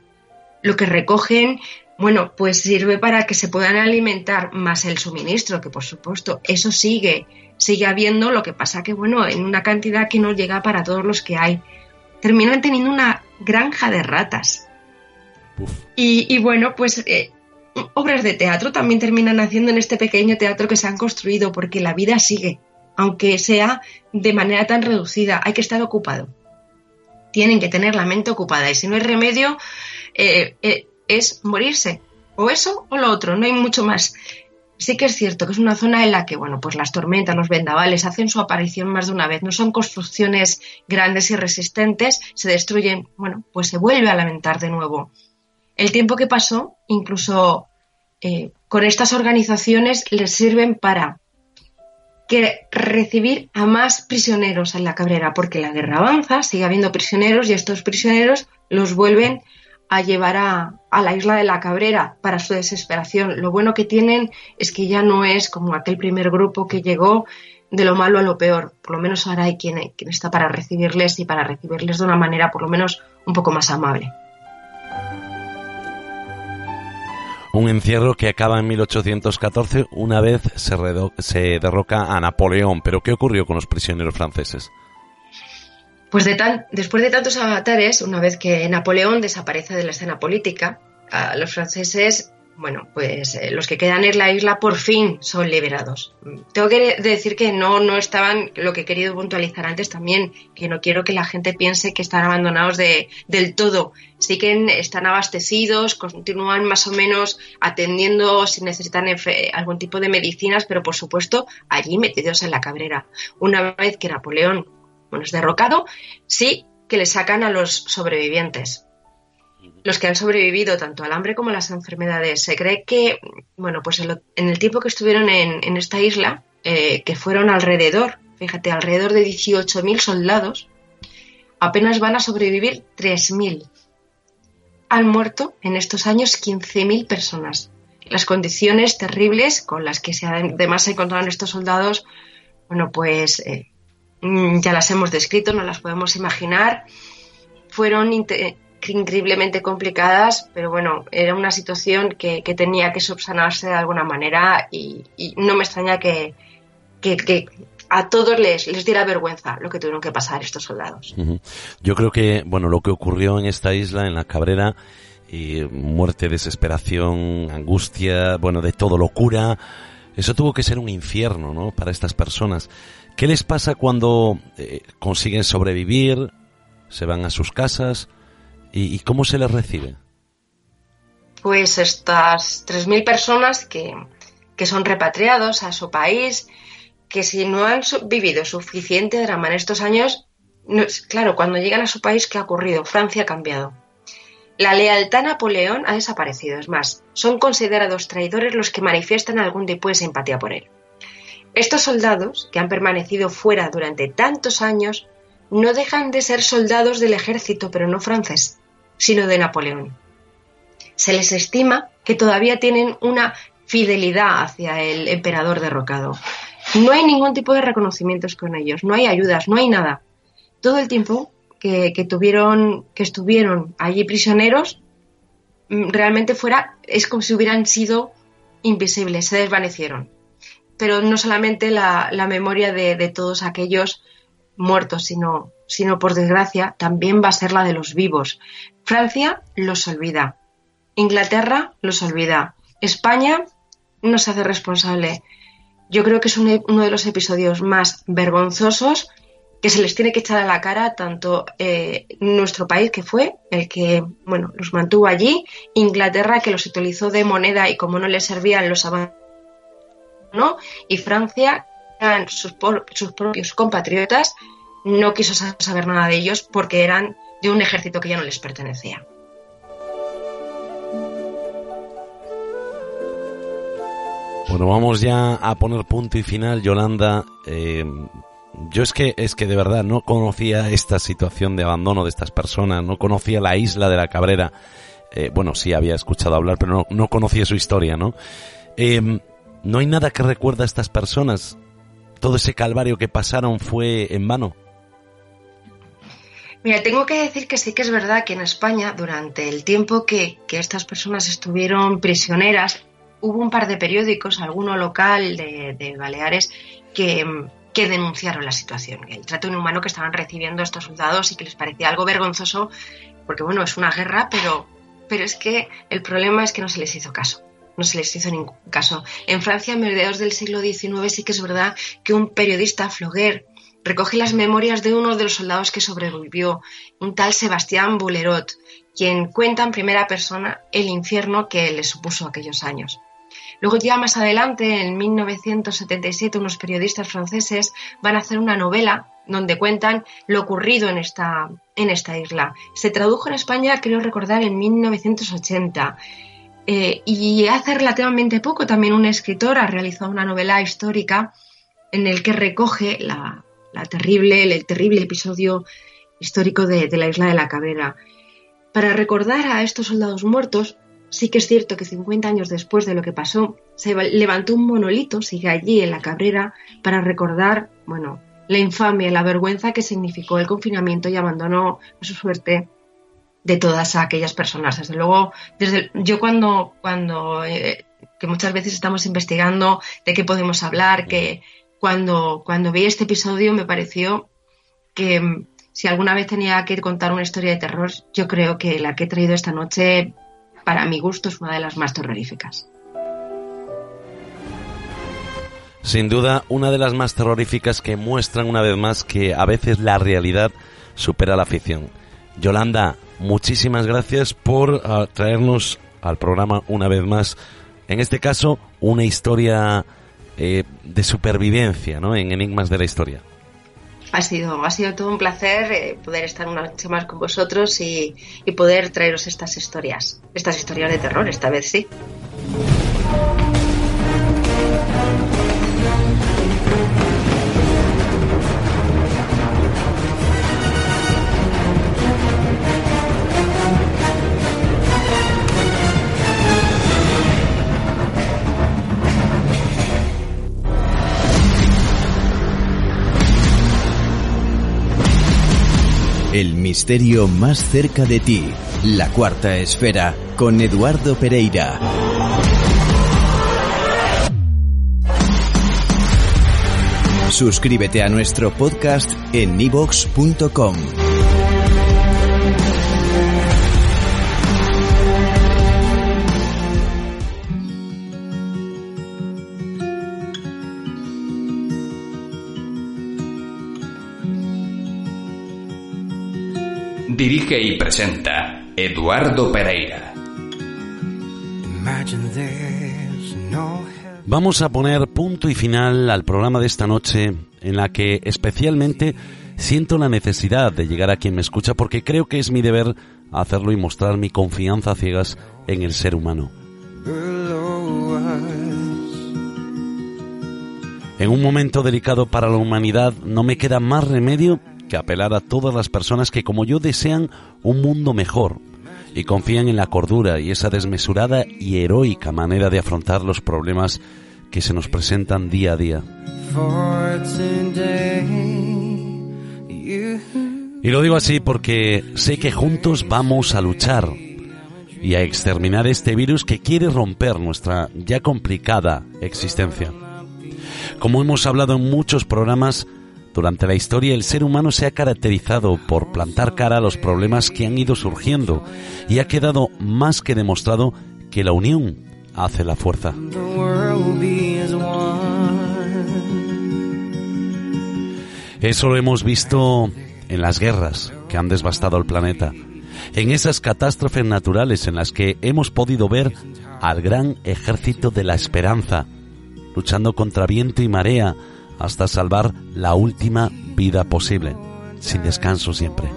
Lo que recogen, bueno, pues sirve para que se puedan alimentar más el suministro, que por supuesto eso sigue, sigue habiendo, lo que pasa que, bueno, en una cantidad que no llega para todos los que hay. Terminan teniendo una granja de ratas. Y, bueno, pues eh, obras de teatro también terminan haciendo en este pequeño teatro que se han construido, porque la vida sigue, aunque sea de manera tan reducida, hay que estar ocupado tienen que tener la mente ocupada y si no hay remedio eh, eh, es morirse. O eso o lo otro, no hay mucho más. Sí que es cierto que es una zona en la que, bueno, pues las tormentas, los vendavales hacen su aparición más de una vez. No son construcciones grandes y resistentes, se destruyen, bueno, pues se vuelve a lamentar de nuevo. El tiempo que pasó, incluso eh, con estas organizaciones, les sirven para que recibir a más prisioneros en la Cabrera, porque la guerra avanza, sigue habiendo prisioneros y estos prisioneros los vuelven a llevar a, la isla de la Cabrera para su desesperación. Lo bueno que tienen es que ya no es como aquel primer grupo que llegó de lo malo a lo peor. Por lo menos ahora hay quien, quien está para recibirles y para recibirles de una manera por lo menos un poco más amable. Un encierro que acaba en 1814 una vez se, se derroca a Napoleón. Pero ¿qué ocurrió con los prisioneros franceses? Pues después de tantos avatares, una vez que Napoleón desaparece de la escena política, los franceses bueno, pues eh, los que quedan en la isla por fin son liberados. Tengo que decir que no, no estaban, lo que he querido puntualizar antes también, que no quiero que la gente piense que están abandonados de, del todo. Sí que están abastecidos, continúan más o menos atendiendo si necesitan algún tipo de medicinas, pero por supuesto allí metidos en la cabrera. Una vez que Napoleón bueno, es derrocado, sí que le sacan a los sobrevivientes los que han sobrevivido tanto al hambre como a las enfermedades. Se cree que, bueno, pues en, el tiempo que estuvieron en, esta isla, eh, que fueron alrededor, fíjate, alrededor de 18.000 soldados, apenas van a sobrevivir 3.000. Han muerto en estos años 15.000 personas. Las condiciones terribles con las que se además se encontraron estos soldados, bueno, pues eh, mm, ya las hemos descrito, no las podemos imaginar. Fueron increíblemente complicadas, pero bueno, era una situación que, tenía que subsanarse de alguna manera y, no me extraña que, a todos les, diera vergüenza lo que tuvieron que pasar estos soldados. Yo creo que, bueno, lo que ocurrió en esta isla, en la Cabrera, muerte, desesperación, angustia, bueno, de todo, locura, eso tuvo que ser un infierno, ¿no? Para estas personas. ¿Qué les pasa cuando eh, consiguen sobrevivir, se van a sus casas? ¿Y, cómo se les recibe? Pues estas 3.000 personas que, son repatriados a su país, que si no han vivido suficiente drama en estos años, claro, cuando llegan a su país, ¿qué ha ocurrido? Francia ha cambiado. La lealtad a Napoleón ha desaparecido. Es más, son considerados traidores los que manifiestan algún tipo de simpatía por él. Estos soldados, que han permanecido fuera durante tantos años, no dejan de ser soldados del ejército, pero no francés sino de Napoleón. Se les estima que todavía tienen una fidelidad hacia el emperador derrocado. No hay ningún tipo de reconocimientos con ellos, no hay ayudas, no hay nada. Todo el tiempo que, tuvieron, que estuvieron allí prisioneros, mm, realmente fuera, es como si hubieran sido invisibles, se desvanecieron. Pero no solamente la, memoria de, de, todos aquellos muertos, sino, sino por desgracia también va a ser la de los vivos. Francia los olvida. Inglaterra los olvida. España no se hace responsable. Yo creo que es uno de los episodios más vergonzosos que se les tiene que echar a la cara tanto eh, nuestro país que fue el que bueno los mantuvo allí, Inglaterra que los utilizó de moneda y como no les servían los abandonó y Francia eran sus, propios compatriotas no quiso saber nada de ellos porque eran de un ejército que ya no les pertenecía. Bueno, vamos ya a poner punto y final, Yolanda. Eh, yo es que es que de verdad no conocía esta situación de abandono de estas personas, no conocía la isla de la Cabrera. Eh, bueno, sí había escuchado hablar, pero no, conocía su historia, ¿no? Eh, no hay nada que recuerda a estas personas. Todo ese calvario que pasaron fue en vano. Mira, tengo que decir que sí que es verdad que en España, durante el tiempo que, estas personas estuvieron prisioneras, hubo un par de periódicos, alguno local de, Baleares, que, denunciaron la situación, el trato inhumano que estaban recibiendo estos soldados y que les parecía algo vergonzoso, porque bueno, es una guerra, pero, pero es que el problema es que no se les hizo caso. No se les hizo ningún caso. En Francia, a mediados del siglo XIX, sí que es verdad que un periodista, Floguer, recoge las memorias de uno de los soldados que sobrevivió, un tal Sebastián Boulerot, quien cuenta en primera persona el infierno que le supuso aquellos años. Luego ya más adelante, en 1977, unos periodistas franceses van a hacer una novela donde cuentan lo ocurrido en esta, en esta isla. Se tradujo en España, creo recordar, en 1980. Eh, y hace relativamente poco también un escritor ha realizado una novela histórica en el que recoge la, terrible, el, terrible episodio histórico de, la isla de la Cabrera. Para recordar a estos soldados muertos, sí que es cierto que 50 años después de lo que pasó, se levantó un monolito, sigue allí en la Cabrera, para recordar, bueno, la infamia, la vergüenza que significó el confinamiento y abandono a su suerte de todas aquellas personas. Desde luego, desde yo cuando, cuando eh, que muchas veces estamos investigando de qué podemos hablar, que cuando, cuando vi este episodio me pareció que si alguna vez tenía que contar una historia de terror, yo creo que la que he traído esta noche, para mi gusto, es una de las más terroríficas. Sin duda, una de las más terroríficas que muestran una vez más que a veces la realidad supera la ficción. Yolanda, muchísimas gracias por ah, traernos al programa una vez más, en este caso, una historia eh, de supervivencia, ¿no? En Enigmas de la Historia. Ha sido, ha sido todo un placer eh, poder estar una noche más con vosotros y, y poder traeros estas historias, estas historias de terror, esta vez sí. El misterio más cerca de ti. La cuarta esfera con Eduardo Pereira. Suscríbete a nuestro podcast en nivox.com. Dirige y presenta Eduardo Pereira. Vamos a poner punto y final al programa de esta noche en la que especialmente siento la necesidad de llegar a quien me escucha porque creo que es mi deber hacerlo y mostrar mi confianza ciegas en el ser humano. En un momento delicado para la humanidad no me queda más remedio que apelar a todas las personas que como yo desean un mundo mejor y confían en la cordura y esa desmesurada y heroica manera de afrontar los problemas que se nos presentan día a día. Y lo digo así porque sé que juntos vamos a luchar y a exterminar este virus que quiere romper nuestra ya complicada existencia. Como hemos hablado en muchos programas, durante la historia el ser humano se ha caracterizado por plantar cara a los problemas que han ido surgiendo y ha quedado más que demostrado que la unión hace la fuerza. Eso lo hemos visto en las guerras que han devastado el planeta, en esas catástrofes naturales en las que hemos podido ver al gran ejército de la esperanza, luchando contra viento y marea, hasta salvar la última vida posible, sin descanso siempre.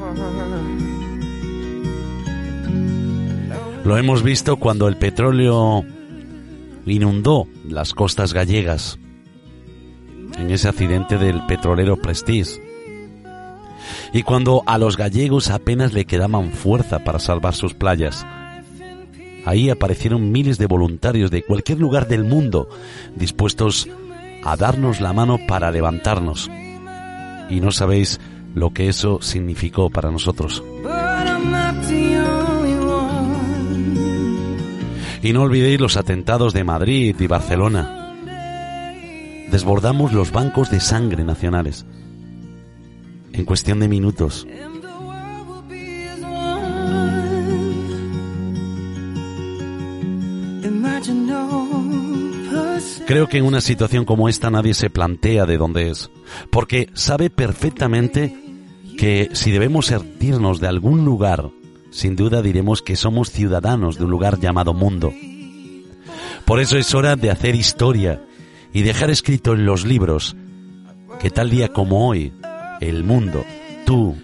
Lo hemos visto cuando el petróleo inundó las costas gallegas, en ese accidente del petrolero Prestige, y cuando a los gallegos apenas le quedaban fuerza para salvar sus playas. Ahí aparecieron miles de voluntarios de cualquier lugar del mundo dispuestos a darnos la mano para levantarnos. Y no sabéis lo que eso significó para nosotros. Y no olvidéis los atentados de Madrid y Barcelona. Desbordamos los bancos de sangre nacionales. En cuestión de minutos. Creo que en una situación como esta nadie se plantea de dónde es, porque sabe perfectamente que si debemos sentirnos de algún lugar, sin duda diremos que somos ciudadanos de un lugar llamado mundo. Por eso es hora de hacer historia y dejar escrito en los libros que tal día como hoy, el mundo, tú,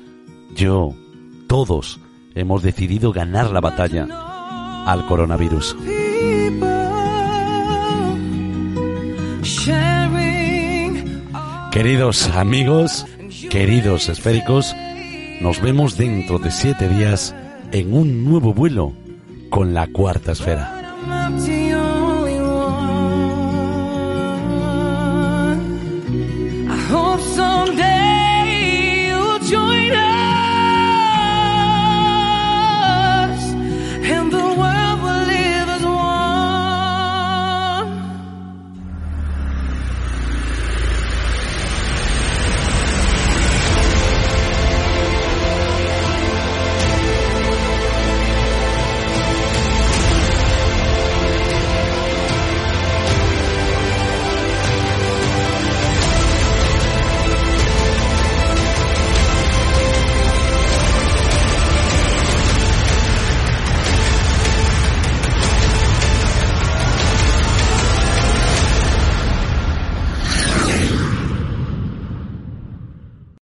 yo, todos, hemos decidido ganar la batalla al coronavirus. Queridos amigos, queridos esféricos, nos vemos dentro de siete días en un nuevo vuelo con la cuarta esfera.